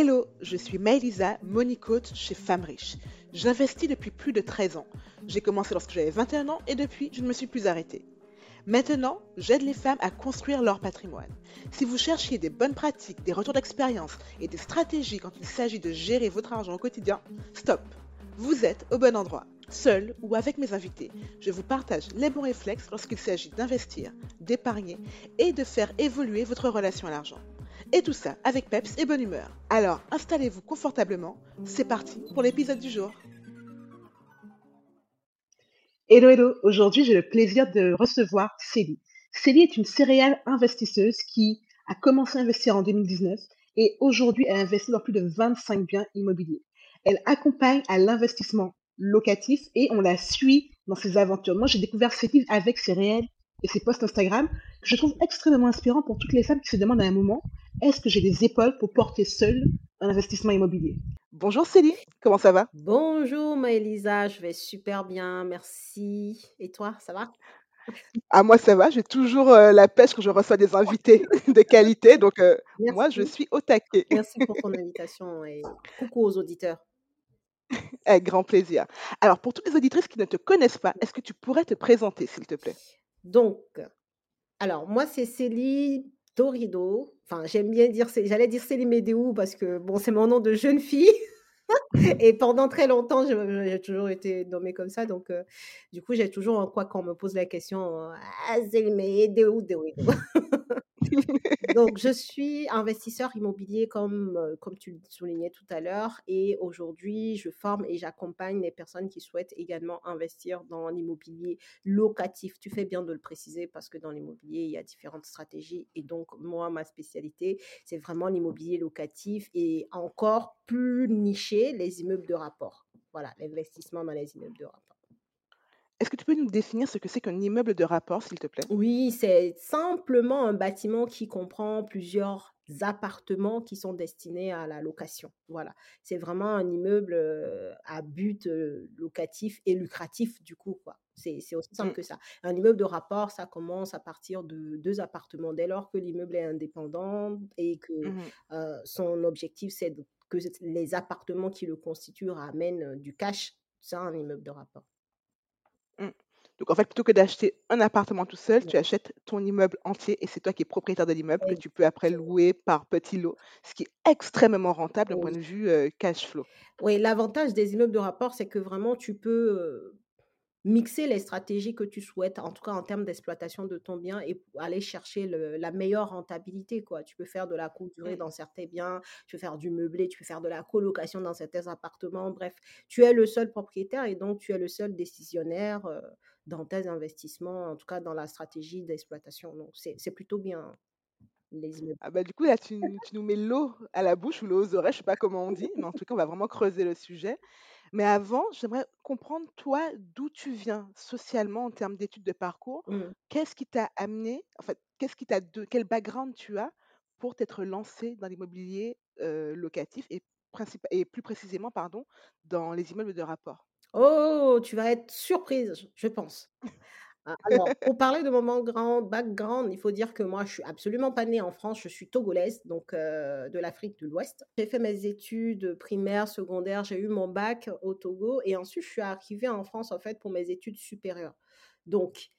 Hello, je suis Maëlisa, money chez Femmes Riches. J'investis depuis plus de 13 ans. J'ai commencé lorsque j'avais 21 ans et depuis, je ne me suis plus arrêtée. Maintenant, j'aide les femmes à construire leur patrimoine. Si vous cherchiez des bonnes pratiques, des retours d'expérience et des stratégies quand il s'agit de gérer votre argent au quotidien, stop. Vous êtes au bon endroit. Seul ou avec mes invités, je vous partage les bons réflexes lorsqu'il s'agit d'investir, d'épargner et de faire évoluer votre relation à l'argent. Et tout ça avec peps et bonne humeur. Alors installez-vous confortablement, c'est parti pour l'épisode du jour. Hello hello, aujourd'hui j'ai le plaisir de recevoir Célie. Célie est une céréale investisseuse qui a commencé à investir en 2019 et aujourd'hui elle investit dans plus de 25 biens immobiliers. Elle accompagne à l'investissement locatif et on la suit dans ses aventures. Moi, j'ai découvert livres avec ses réels et ses posts Instagram que je trouve extrêmement inspirants pour toutes les femmes qui se demandent à un moment est-ce que j'ai des épaules pour porter seule un investissement immobilier? Bonjour Céline, comment ça va? Bonjour Maëlisa, je vais super bien, merci. Et toi, ça va? Ah moi ça va, j'ai toujours euh, la pêche quand je reçois des invités de qualité, donc euh, moi je suis au taquet. Merci pour ton invitation et coucou aux auditeurs. Avec grand plaisir. Alors, pour toutes les auditrices qui ne te connaissent pas, est-ce que tu pourrais te présenter, s'il te plaît? Donc, alors moi c'est Célie Dorido. Enfin, j'aime bien dire, j'allais dire Célie Médéou parce que bon, c'est mon nom de jeune fille. Et pendant très longtemps, j'ai toujours été nommée comme ça. Donc, euh, du coup, j'ai toujours, quoi, quand on me pose la question, ah, Célie Médéou, Dorido. Donc, je suis investisseur immobilier comme, comme tu le soulignais tout à l'heure. Et aujourd'hui, je forme et j'accompagne les personnes qui souhaitent également investir dans l'immobilier locatif. Tu fais bien de le préciser parce que dans l'immobilier, il y a différentes stratégies. Et donc, moi, ma spécialité, c'est vraiment l'immobilier locatif et encore plus niché, les immeubles de rapport. Voilà, l'investissement dans les immeubles de rapport. Est-ce que tu peux nous définir ce que c'est qu'un immeuble de rapport, s'il te plaît? Oui, c'est simplement un bâtiment qui comprend plusieurs appartements qui sont destinés à la location. Voilà, c'est vraiment un immeuble à but locatif et lucratif du coup quoi. C'est aussi simple mmh. que ça. Un immeuble de rapport, ça commence à partir de deux appartements. Dès lors que l'immeuble est indépendant et que mmh son objectif, c'est que les appartements qui le constituent ramènent du cash, c'est un immeuble de rapport. Donc en fait, plutôt que d'acheter un appartement tout seul, tu achètes ton immeuble entier et c'est toi qui es propriétaire de l'immeuble que tu peux après louer par petits lots, ce qui est extrêmement rentable d'un point de vue cash flow. Oui, l'avantage des immeubles de rapport, c'est que vraiment tu peux mixer les stratégies que tu souhaites, en tout cas en termes d'exploitation de ton bien, et aller chercher la meilleure rentabilité. Quoi. Tu peux faire de la courte durée dans certains biens, tu peux faire du meublé, tu peux faire de la colocation dans certains appartements. Bref, tu es le seul propriétaire et donc tu es le seul décisionnaire dans tes investissements, en tout cas dans la stratégie d'exploitation. Donc c'est plutôt bien. Les. Ah bah du coup là tu, tu nous mets l'eau à la bouche ou l'eau aux oreilles, je sais pas comment on dit, mais en tout cas on va vraiment creuser le sujet. Mais avant, j'aimerais comprendre, toi, d'où tu viens socialement en termes d'études de parcours. Mmh. Qu'est-ce qui t'a amené, en fait, qu'est-ce qui t'a de, quel background tu as pour t'être lancé dans l'immobilier locatif et, et plus précisément, pardon, dans les immeubles de rapport? Oh, tu vas être surprise, je pense. Ah, alors, pour parler de mon background, il faut dire que moi, je suis absolument pas née en France, je suis togolaise, donc de l'Afrique de l'Ouest. J'ai fait mes études primaires, secondaires, j'ai eu mon bac au Togo et ensuite je suis arrivée en France en fait pour mes études supérieures. Donc,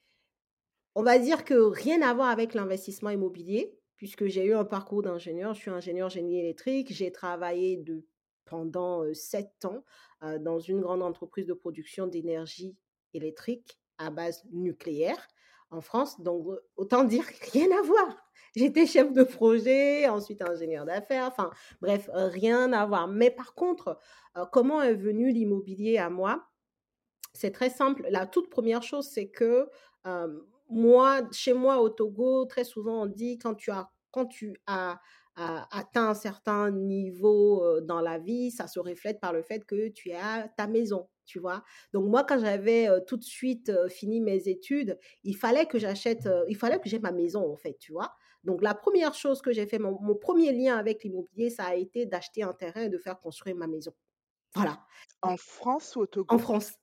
on va dire que rien à voir avec l'investissement immobilier, puisque j'ai eu un parcours d'ingénieur, je suis ingénieur génie électrique, j'ai travaillé pendant sept ans dans une grande entreprise de production d'énergie électrique à base nucléaire en France. Donc, autant dire rien à voir. J'étais chef de projet, ensuite ingénieur d'affaires, enfin, bref, rien à voir. Mais par contre, comment est venu l'immobilier à moi? C'est très simple. La toute première chose, c'est que moi, chez moi au Togo, très souvent on dit quand tu as, quand tu as atteint un certain niveau dans la vie, ça se reflète par le fait que tu as ta maison tu vois. Donc moi, quand j'avais tout de suite fini mes études, il fallait que j'achète, il fallait que j'ai ma maison en fait, tu vois. Donc la première chose que j'ai fait, mon, premier lien avec l'immobilier, ça a été d'acheter un terrain et de faire construire ma maison. Voilà. En France ou au Togo? En France.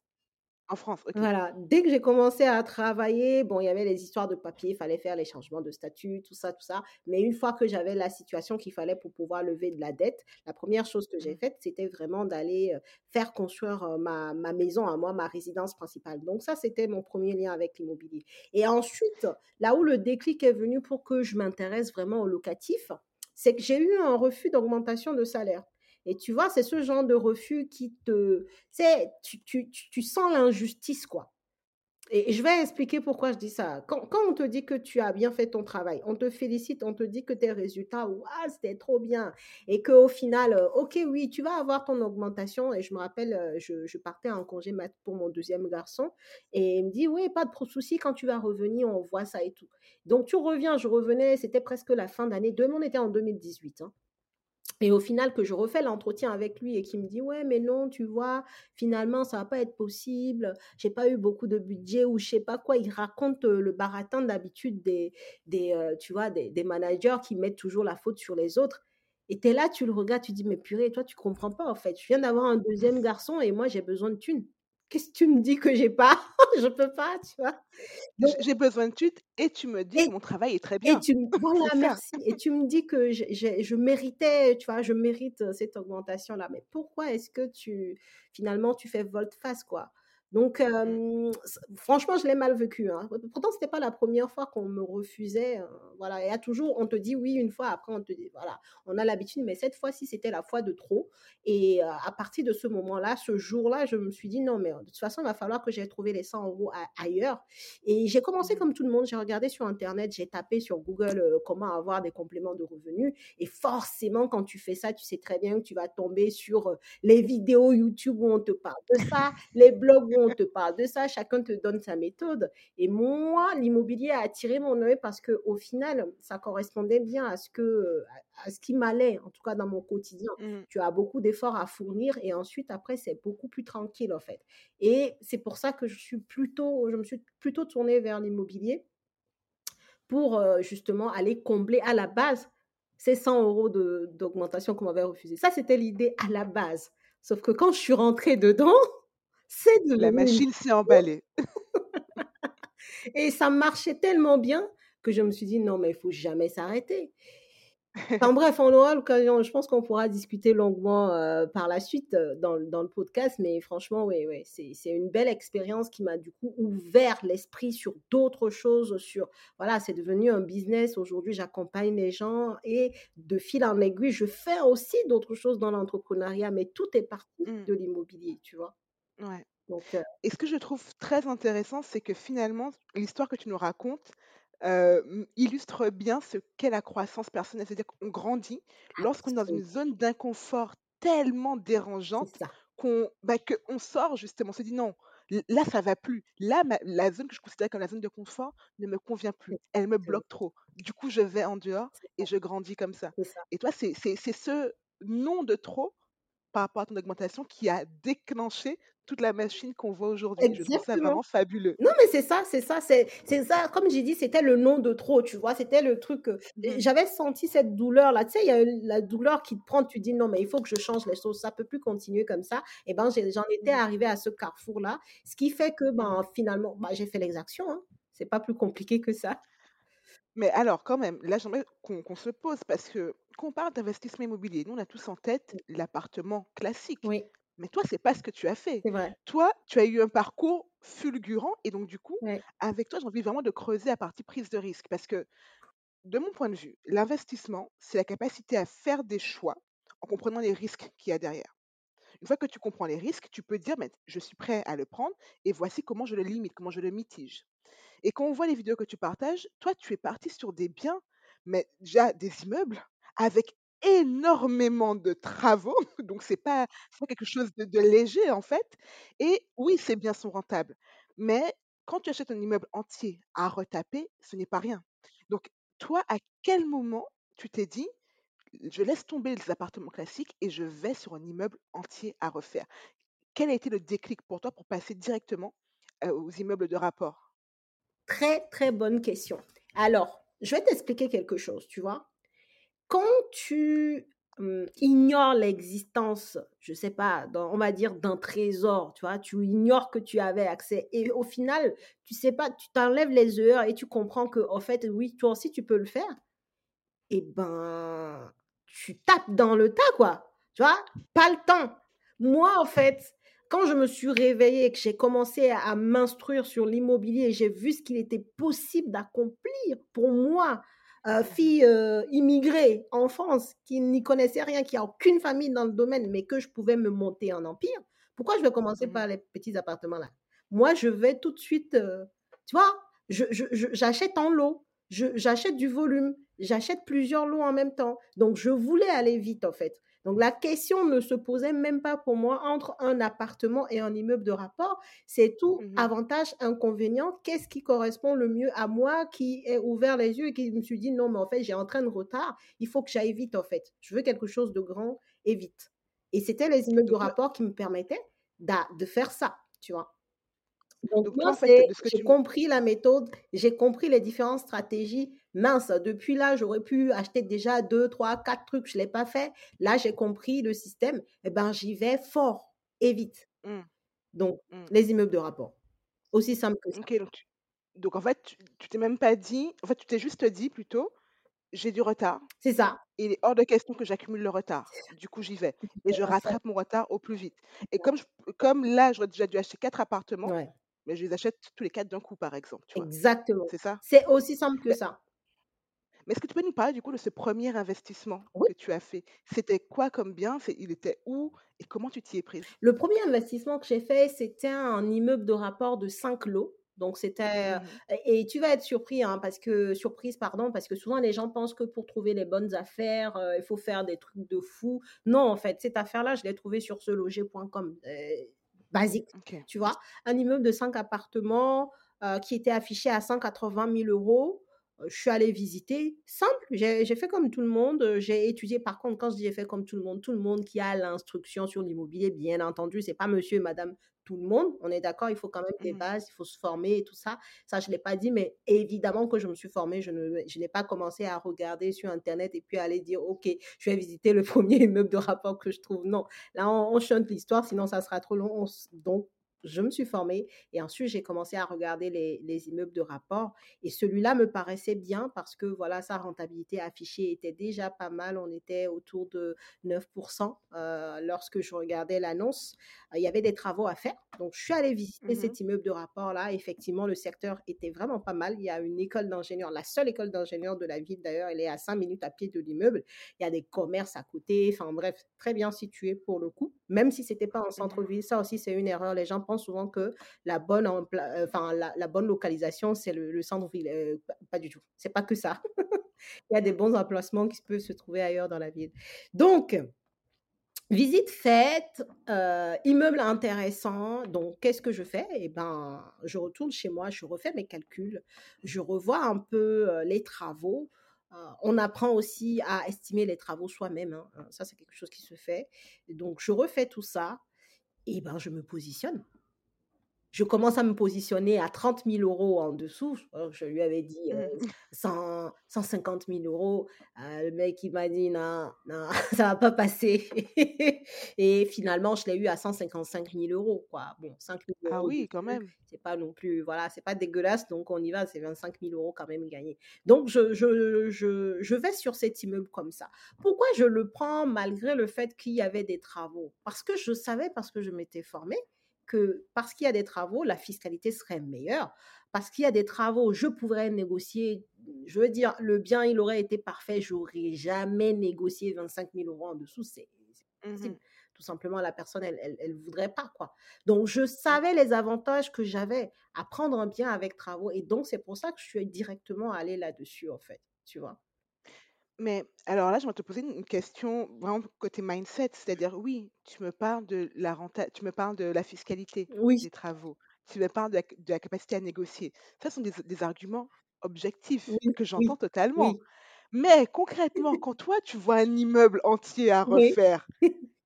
En France, OK. Voilà, dès que j'ai commencé à travailler, bon, il y avait les histoires de papier, il fallait faire les changements de statut, tout ça, tout ça. Mais une fois que j'avais la situation qu'il fallait pour pouvoir lever de la dette, la première chose que j'ai Mmh. faite, c'était vraiment d'aller euh, faire construire ma, ma maison à moi, ma résidence principale. Donc ça, c'était mon premier lien avec l'immobilier. Et ensuite, là où le déclic est venu pour que je m'intéresse vraiment au locatif, c'est que j'ai eu un refus d'augmentation de salaire. Et tu vois, c'est ce genre de refus qui te, tu, tu, sens l'injustice, quoi. Et je vais expliquer pourquoi je dis ça. Quand, on te dit que tu as bien fait ton travail, on te félicite, on te dit que tes résultats, waouh, c'était trop bien. Et qu'au final, euh, ok, oui, tu vas avoir ton augmentation. Et je me rappelle, euh, je, partais en congé pour mon deuxième garçon. Et il me dit, oui, pas de souci, quand tu vas revenir, on voit ça et tout. Donc tu reviens, je revenais, c'était presque la fin d'année. Demain, on était en 2018. Hein. Et au final, que je refais l'entretien avec lui et qu'il me dit ouais, mais non, tu vois, finalement, ça va pas être possible. J'ai pas eu beaucoup de budget ou je sais pas quoi. Il raconte euh, le baratin d'habitude des, euh, tu vois, des, managers qui mettent toujours la faute sur les autres. Et es là, tu le regardes, tu dis mais purée, toi, tu comprends pas en fait. Je viens d'avoir un deuxième garçon et moi, j'ai besoin de thunes. Qu'est-ce que tu me dis que j'ai pas? Je peux pas, tu vois? J'ai besoin de tuts et tu me dis que mon travail est très et bien. tu me voilà, merci et tu me dis que je méritais, tu vois, je mérite, cette augmentation-là. Mais pourquoi est-ce que tu finalement, tu fais volte-face, quoi? Donc franchement, je l'ai mal vécu, hein. pourtant, c'était pas la première fois qu'on me refusait, heu, voilà. Il y a toujours on te dit oui une fois, après on te dit voilà, on a l'habitude, mais cette fois-ci, c'était la fois de trop. Et à partir de ce moment-là, ce jour-là, je me suis dit: «Non, mais de toute façon, il va falloir que j'aille trouver les 100 euros ailleurs» Et j'ai commencé comme tout le monde, j'ai regardé sur internet, j'ai tapé sur Google, comment avoir des compléments de revenus. Et forcément quand tu fais ça, tu sais très bien que tu vas tomber sur, les vidéos YouTube où on te parle de ça, les blogs on te parle de ça, chacun te donne sa méthode et moi, l'immobilier a attiré mon œil parce qu'au final, ça correspondait bien à ce que, à ce qui m'allait, en tout cas dans mon quotidien. Mmh. Tu as beaucoup d'efforts à fournir et ensuite après c'est beaucoup plus tranquille en fait. Et c'est pour ça que je suis plutôt je me suis plutôt tournée vers l'immobilier pour, heu, justement aller combler à la base ces 100 € de d'augmentation qu'on m'avait refusé. Ça, c'était l'idée à la base. Sauf que quand je suis rentrée dedans, c'est La devenu une machine s'est emballée. et ça marchait tellement bien que je me suis dit: «Non mais il faut jamais s'arrêter». Enfin bref, on aura l'occasion, je pense qu'on pourra discuter longuement, heu, par la suite, heu, dans le dans le podcast, mais franchement, oui, oui, c'est c'est une belle expérience qui m'a du coup ouvert l'esprit sur d'autres choses, sur voilà, c'est devenu un business. Aujourd'hui, j'accompagne les gens et de fil en aiguille, je fais aussi d'autres choses dans l'entrepreneuriat, mais tout est parti Mmh. de l'immobilier, tu vois? Ouais. Donc Et ce que je trouve très intéressant, c'est que finalement, l'histoire que tu nous racontes, illustre bien ce qu'est la croissance personnelle. C'est-à-dire qu'on grandit lorsqu'on est dans une absolument, zone d'inconfort tellement c'est dérangeante ça, qu'on bah, qu'on sort justement, on se dit: «Non, l là, ça va plus. Là, ma la zone que je considère comme la zone de confort ne me convient plus. Elle me exactement, bloque trop. Du coup, je vais en dehors c'est et je grandis comme ça». c'est ça. Et toi, c'est c'est c'est ce non de trop par rapport à ton augmentation qui a déclenché toute la machine qu'on voit aujourd'hui. Je trouve ça vraiment fabuleux. Non, mais c'est ça, c'est ça, c'est ça. Comme j'ai dit, c'était le nom de trop, tu vois? C'était le truc, Mmh j'avais senti cette douleur-là. Tu sais, il y a la douleur qui te prend, tu dis: «Non, mais il faut que je change les choses, ça peut plus continuer comme ça» et ben, j'ai j'en étais arrivée à ce carrefour-là, ce qui fait que, ben, finalement, bah, j'ai fait l'exaction, hein. C'est pas plus compliqué que ça. Mais alors quand même, là j'aimerais qu'on qu'on se pose parce que quand on parle d'investissement immobilier, nous on a tous en tête l'appartement classique. Oui, Mais toi, c'est pas ce que tu as fait. vrai. Toi, tu as eu un parcours fulgurant et donc du coup, avec toi, j'ai envie vraiment de creuser à partie prise de risque parce que de mon point de vue, l'investissement, c'est la capacité à faire des choix en comprenant les risques qu'il y a derrière. Une fois que tu comprends les risques, tu peux dire, mais je suis prêt à le prendre et voici comment je le limite, comment je le mitige. Et quand on voit les vidéos que tu partages, toi, tu es parti sur des biens, mais déjà des immeubles avec énormément de travaux, donc c'est pas pas quelque chose de léger, en fait et oui, ces biens sont rentables, mais quand tu achètes un immeuble entier à retaper, ce n'est pas rien. Donc toi, à quel moment tu t'es dit: «Je laisse tomber les appartements classiques et je vais sur un immeuble entier à refaire»? Quel a été le déclic pour toi pour passer directement, aux immeubles de rapport? très, très bonne question. Alors, je vais t'expliquer quelque chose, tu vois? Quand tu ignores l'existence, je sais pas, on va dire d'un trésor, tu vois, tu ignores que tu avais accès et au final, tu sais pas, tu t'enlèves les heures et tu comprends que en fait, oui, toi aussi tu peux le faire. Et ben, tu tapes dans le tas, quoi. Tu vois, pas le temps. Moi, en fait, quand je me suis réveillée et que j'ai commencé à, m'instruire sur l'immobilier, j'ai vu ce qu'il était possible d'accomplir pour moi, euh, fille euh, immigrée en France, qui n'y connaissait rien, qui a aucune famille dans le domaine, mais que je pouvais me monter en empire. Pourquoi je vais commencer mmh par les petits appartements là? Moi, je vais tout de suite, euh, tu vois, j'achète en lot, j'achète du volume, j'achète plusieurs lots en même temps. Donc, je voulais aller vite en fait. Donc la question ne se posait même pas pour moi entre un appartement et un immeuble de rapport. C'est tout mmh avantage, inconvénient. Qu'est-ce qui correspond le mieux à moi qui ai ouvert les yeux et qui me suis dit non, mais en fait, j'ai en train de retard. Il faut que j'aille vite en fait. Je veux quelque chose de grand et vite. Et c'était les immeubles de rapport qui me permettaient de faire ça, tu vois. Donc, moi, j'ai compris la méthode, j'ai compris les différentes stratégies. Mince, depuis là, j'aurais pu acheter déjà deux, trois, quatre trucs, je ne l'ai pas fait. Là, j'ai compris le système. Eh ben, j'y vais fort et vite. Mmh. Donc, mmh. les immeubles de rapport. Aussi simple que ça. donc, en fait, tu t'es même pas dit, en fait, tu t'es juste dit plutôt, j'ai du retard. C'est ça. Il est hors de question que j'accumule le retard. Du coup, j'y vais. Et je rattrape mon retard au plus vite. Et comme, comme là, j'aurais déjà dû acheter quatre appartements, mais je les achète tous les quatre d'un coup, par exemple. Exactement. C'est ça? C'est aussi simple que ça. Mais est-ce que tu peux nous parler du coup de ce premier investissement que tu as fait? C'était quoi comme bien? Il était où? Et comment tu t'y es prise? Le premier investissement que j'ai fait, c'était un immeuble de rapport de 5 lots. Donc c'était mmh et tu vas être surpris hein, parce que surprise pardon parce que souvent les gens pensent que pour trouver les bonnes affaires il faut faire des trucs de fou. Non en fait cette affaire là je l'ai trouvée sur seloger.com basique, tu vois? Un immeuble de 5 appartements euh, qui était affiché à 180 000 euros. Je suis allée visiter, simple, j'ai fait comme tout le monde, j'ai étudié, par contre, quand je dis j'ai fait comme tout le monde, tout le monde qui a l'instruction sur l'immobilier, bien entendu, c'est pas monsieur et madame tout le monde. On est d'accord, il faut quand même des mmh bases, il faut se former et tout ça. Ça, je ne l'ai pas dit, mais évidemment que je me suis formée. Je, ne, je n'ai pas commencé à regarder sur Internet et puis aller dire, OK, je vais visiter le premier immeuble de rapport que je trouve. Non, là, on, on chante l'histoire, sinon ça sera trop long. donc, je me suis formée et ensuite j'ai commencé à regarder les, immeubles de rapport et celui-là me paraissait bien parce que voilà sa rentabilité affichée était déjà pas mal. On était autour de 9% euh, lorsque je regardais l'annonce. Il y avait des travaux à faire donc je suis allée visiter mmh cet immeuble de rapport là effectivement le secteur était vraiment pas mal. Il y a une école d'ingénieurs la seule école d'ingénieurs de la ville d'ailleurs elle est à 5 minutes à pied de l'immeuble. Il y a des commerces à côté enfin bref très bien situé pour le coup même si c'était pas en centre-ville. Ça aussi c'est une erreur. Les gens pensent souvent que la bonne, euh, enfin, la, bonne localisation, c'est le, centre-ville. Euh, pas, du tout. C'est pas que ça. Il y a des bons emplacements qui peuvent se trouver ailleurs dans la ville. Donc, Visite faite, euh, immeuble intéressant. Donc, qu'est-ce que je fais? Eh ben, je retourne chez moi, je refais mes calculs, je revois un peu les travaux. on apprend aussi à estimer les travaux soi-même. Hein. Ça, c'est quelque chose qui se fait. Donc, je refais tout ça et ben, je me positionne je commence à me positionner à 30 000 euros en dessous. Je lui avais dit 150 mmh. 000 euros. Euh, le mec, il m'a dit non, non, ça va pas passer. et finalement, je l'ai eu à 155 000 euros. Quoi. Bon, 5 000 euros. Ah oui, quand même. C'est pas non plus, voilà, c'est pas dégueulasse. Donc, on y va, c'est 25 000 euros quand même gagné. Donc, je, je, je, je vais sur cet immeuble comme ça. Pourquoi je le prends malgré le fait qu'il y avait des travaux? Parce que je savais, parce que je m'étais formée que parce qu'il y a des travaux, la fiscalité serait meilleure. Parce qu'il y a des travaux, je pourrais négocier. Je veux dire, le bien, il aurait été parfait. J'aurais jamais négocié 25 000 euros en dessous. C'est mmh Tout simplement, la personne, elle, elle, voudrait pas, quoi. Donc, je savais les avantages que j'avais à prendre un bien avec travaux. Et donc, c'est pour ça que je suis directement allée là-dessus, en fait. Tu vois. Mais alors là, je vais te poser une question vraiment côté mindset, c'est-à-dire oui, tu me parles de la renta tu me parles de la fiscalité des travaux, tu me parles de la capacité à négocier. Ça sont des arguments objectifs que j'entends totalement. Mais concrètement, quand toi, tu vois un immeuble entier à refaire,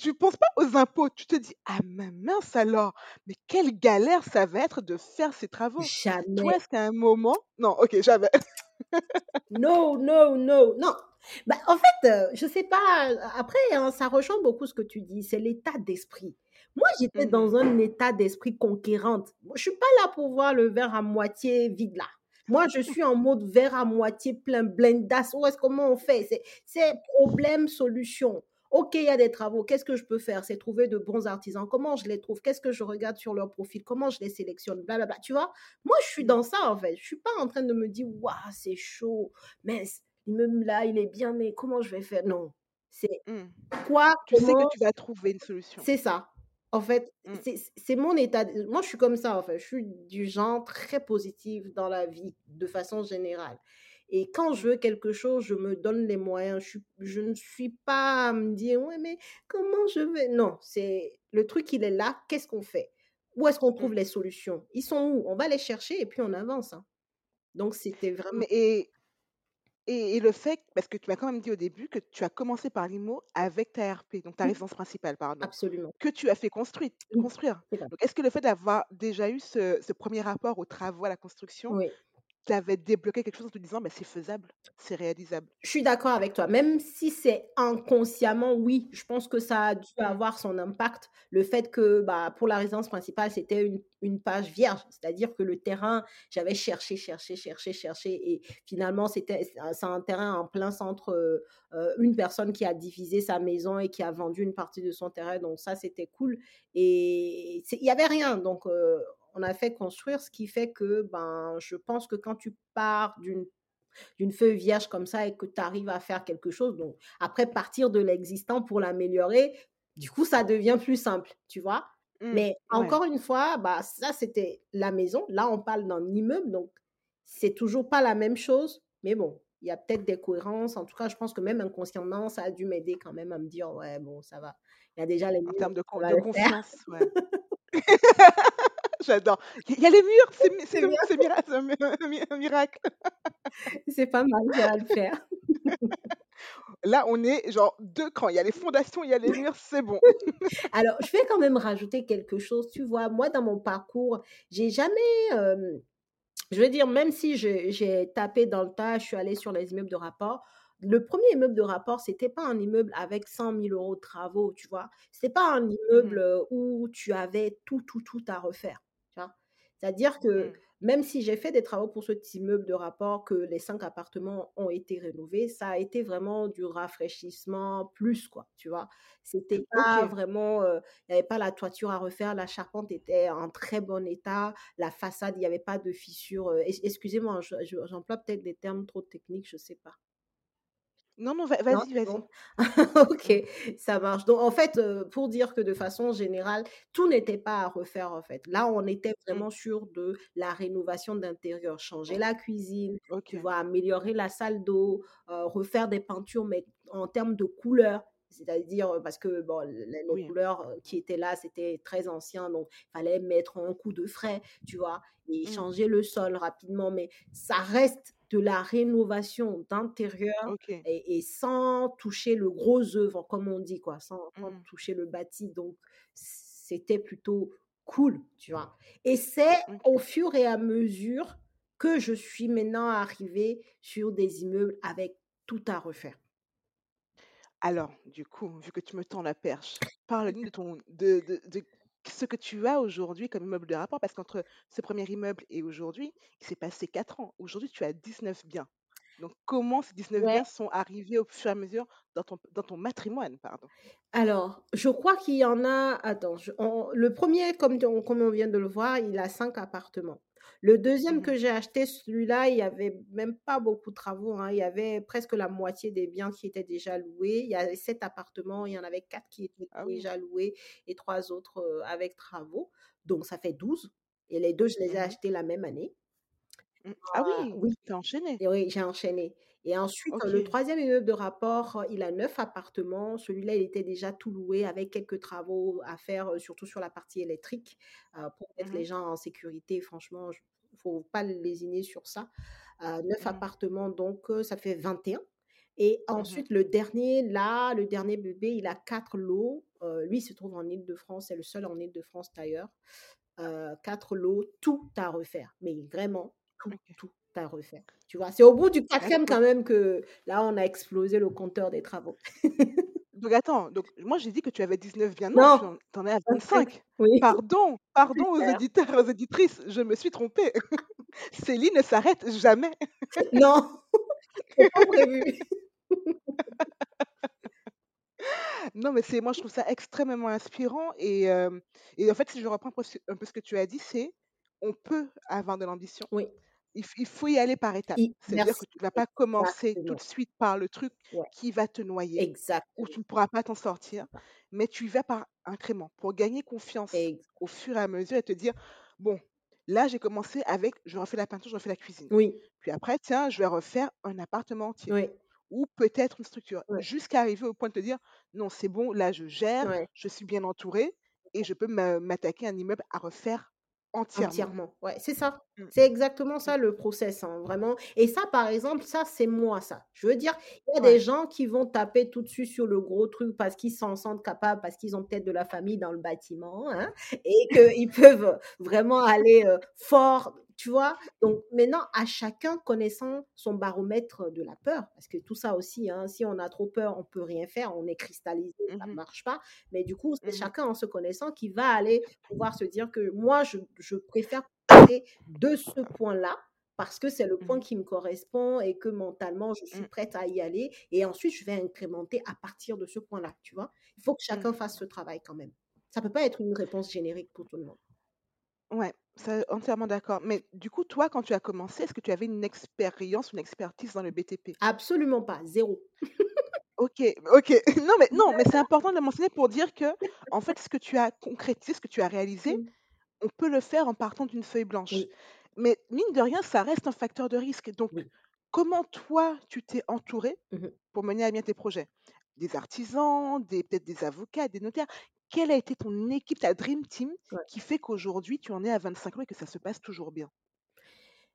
tu ne penses pas aux impôts, tu te dis: «Ah mince alors, mais quelle galère ça va être de faire ces travaux». Toi, Jamais. est-ce qu'à un moment non, OK, jamais. Non, non, non, non. Bah, en fait, heu, je sais pas, après, hein, ça rejoint beaucoup ce que tu dis, c'est l'état d'esprit. Moi, j'étais Mmh dans un état d'esprit conquérante. Je suis pas là pour voir le verre à moitié vide là. Moi, je suis en mode verre à moitié plein, blindass. Où est-ce comment on fait? C'est c'est problème, solution. OK, il y a des travaux. Qu'est-ce que je peux faire? C'est trouver de bons artisans. Comment je les trouve? Qu'est-ce que je regarde sur leur profil? Comment je les sélectionne? Blablabla. Tu vois? Moi, je suis dans ça, en fait. Je suis pas en train de me dire: «Waouh, c'est chaud, mince, l'immeuble là, il est bien, mais comment je vais faire?» non, c'est Mmh. quoi, Tu sais que comment tu vas trouver une solution. c'est ça. En fait, Mmh. c'est mon état moi, je suis comme ça, en fait. Je suis du genre très positive dans la vie, de façon générale et quand Mmh. je veux quelque chose, je me donne les moyens. Je ne suis pas à me dire: «Ouais, mais comment je vais?» non, c'est le truc, il est là, qu'est-ce qu'on fait? Où est-ce qu'on trouve Mmh. les solutions? Ils sont où? On va les chercher et puis on avance, hein. Donc c'était vraiment et et et le fait parce que tu m'as quand même dit au début que tu as commencé par l'IMO avec ta RP, donc ta oui, résidence principale, pardon, absolument. que tu as fait construire. Donc est-ce que le fait d'avoir déjà eu ce ce 1 rapport aux travaux, à la construction, Oui. T'avait débloqué quelque chose en te disant: «Bah, c'est faisable, c'est réalisable»? Je suis d'accord avec toi, même si c'est inconsciemment, oui, je pense que ça a dû Mmh. avoir son impact. Le fait que, bah, pour la résidence principale, c'était une une page vierge, c'est-à-dire que le terrain, j'avais cherché, cherché, cherché, cherché et finalement, c'était c'est un terrain en plein centre, heu heu, une personne qui a divisé sa maison et qui a vendu une partie de son terrain, donc ça, c'était cool et il y avait rien, donc heu, on a fait construire, ce qui fait que, ben, je pense que quand tu pars d'une d'une feuille vierge comme ça et que tu arrives à faire quelque chose. Donc, après, partir de l'existant pour l'améliorer, du coup, ça devient plus simple, tu vois? Mmh. Mais Ouais. encore une fois, bah, ça, c'était la maison. Là, on parle d'un immeuble, donc c'est toujours pas la même chose. Mais bon, il y a peut-être des cohérences. En tout cas, je pense que même inconsciemment, ça a dû m'aider quand même à me dire, ouais, bon, ça va. Il y a déjà les En termes de con de confiance, ouais. J'adore. Il y a les murs, c'est c'est un mi un mi un miracle. c'est pas mal, ça va le faire. Là, on est genre 2 crans. Il y a les fondations, il y a les murs, c'est bon. Alors, je vais quand même rajouter quelque chose. Tu vois, moi, dans mon parcours, j'ai jamais, je veux dire, même si j'ai j'ai tapé dans le tas, je suis allée sur les immeubles de rapport. Le premier immeuble de rapport, c'était pas un immeuble avec 100 000 € de travaux, tu vois? C'était pas un Mmh immeuble, heu, où tu avais tout, tout, tout à refaire? C'est-à-dire que Mmh. même si j'ai fait des travaux pour cet immeuble de rapport, que les 5 appartements ont été rénovés, ça a été vraiment du rafraîchissement plus, quoi, tu vois? C'était pas vraiment, il y avait pas la toiture à refaire, la charpente était en très bon état, la façade, il y avait pas de fissures, excusez-moi, je je j'emploie peut-être des termes trop techniques, je sais pas. Non, non, va Non, vas-y, vas-y. bon? OK, ça marche. Donc en fait, heu, pour dire que de façon générale, tout n'était pas à refaire, en fait. Là, on était Mmh. vraiment sur de la rénovation d'intérieur, changer la cuisine, tu vois? Améliorer la salle d'eau, heu, refaire des peintures, mais en termes de couleurs. C'est-à-dire, heu, parce que bon, les Oui. couleurs, qui étaient là, c'était très ancien, donc il fallait mettre un coup de frais, tu vois? Et Mmh. changer le sol rapidement, mais ça reste de la rénovation d'intérieur et et sans toucher le gros œuvre, comme on dit, quoi, sans sans Mmh. toucher le bâti, donc c'était plutôt cool, tu vois? Et c'est au fur et à mesure que je suis maintenant arrivée sur des immeubles avec tout à refaire. Alors, du coup, vu que tu me tends la perche, parle-nous de ton de de de ce que tu as aujourd'hui comme immeuble de rapport, parce qu'entre ce premier immeuble et aujourd'hui, il s'est passé 4 ans. Aujourd'hui, tu as 19 biens. Donc comment ces 19 Ouais. biens sont arrivés au fur et à mesure dans ton dans ton matrimoine, pardon? Alors, je crois qu'il y en a attends, je on le premier comme comme on vient de le voir, il a 5 appartements. Le deuxième Mmh que j'ai acheté, celui-là, il y avait même pas beaucoup de travaux, hein. Il y avait presque la moitié des biens qui étaient déjà loués. Il y avait 7 appartements, il y en avait 4 qui étaient Ah oui. déjà loués et 3 autres, avec travaux. Donc ça fait 12. et les 2, je les ai Mmh achetés la même année. Mmh. Ah Ah oui, oui. tu as enchaîné? Et oui, j'ai enchaîné et ensuite, le troisième immeuble de rapport, il a 9 appartements. Celui-là, il était déjà tout loué avec quelques travaux à faire, surtout sur la partie électrique, pour mettre les Mmh gens en sécurité. Franchement, j faut pas lésiner sur ça. Heu, 9 Mmh appartements, donc ça fait 21 et Mmh ensuite le dernier, là, le dernier bébé, il a 4 lots. Lui, il se trouve en Île-de-France, c'est le seul en Île-de-France d'ailleurs. 4 lots, tout à refaire, mais vraiment tout, tout. Tu as à refaire. Tu vois? C'est au bout du 4e D'accord. quand même que là, on a explosé le compteur des travaux. Donc attends, donc moi j'ai dit que tu avais 19 bien non, Non, tu en à 25, 25. oui. Pardon, pardon aux auditeurs et aux auditrices, je me suis trompée. Céline ne s'arrête jamais. Non, c'est pas prévu. Non, mais c'est moi je trouve ça extrêmement inspirant et hem et en fait, si je reprends un peu ce un peu ce que tu as dit, c'est on peut avoir de l'ambition. Oui. Il faut y aller par étapes. C'est-à-dire que tu vas pas commencer tout de suite par le truc Ouais, qui va te noyer, où exactement. tu ne pourras pas t'en sortir, mais tu y vas par incréments pour gagner confiance au fur et à mesure et te dire: «Bon, là j'ai commencé avec je refais la peinture, je refais la cuisine. Oui, Puis après, tiens, je vais refaire un appartement entier oui, ou peut-être une structure», jusqu'à arriver au point de te dire: «Non, c'est bon, là je gère, je suis bien entourée et je peux m'attaquer à un immeuble à refaire entièrement». Entièrement, ouais, c'est ça. Mmh, C'est exactement mmh, ça le process, hein, vraiment et ça, par exemple, ça, c'est moi, ça. Je veux dire, il y a des gens qui vont taper tout de suite sur le gros truc parce qu'ils s'en sentent capables, parce qu'ils ont peut-être de la famille dans le bâtiment, hein, et qu'ils peuvent vraiment aller, fort, tu vois? Donc maintenant, à chacun connaissant son baromètre de la peur, parce que tout ça aussi, hein, si on a trop peur, on peut rien faire, on est cristallisé, Mmh ça ne mh. marche pas. Mais du coup, c'est Mmh chacun en se connaissant qui va aller pouvoir se dire que moi, je je préfère parler de ce point-là parce que c'est le point Mmh qui me correspond et que mentalement, je suis Mmh. prête à y aller et ensuite je vais incrémenter à partir de ce point-là, tu vois? Il faut que Mmh. chacun fasse ce travail quand même. Ça peut pas être une réponse générique pour tout le monde. Ouais, ça entièrement d'accord. Mais du coup, toi, quand tu as commencé, est-ce que tu avais une expérience, une expertise dans le BTP? Absolument pas, 0. OK, OK. Non, mais non, mais c'est important de le mentionner pour dire que, en fait, ce que tu as concrétisé, ce que tu as réalisé. On peut le faire en partant d'une feuille blanche. Oui, Mais mine de rien, ça reste un facteur de risque. Donc, oui. comment toi, tu t'es entouré Mmh pour mener à bien tes projets? Des artisans, des peut-être des avocats, des notaires? Quelle a été ton équipe, ta dream team, Ouais. qui fait qu'aujourd'hui, tu en es à 25 ans et que ça se passe toujours bien?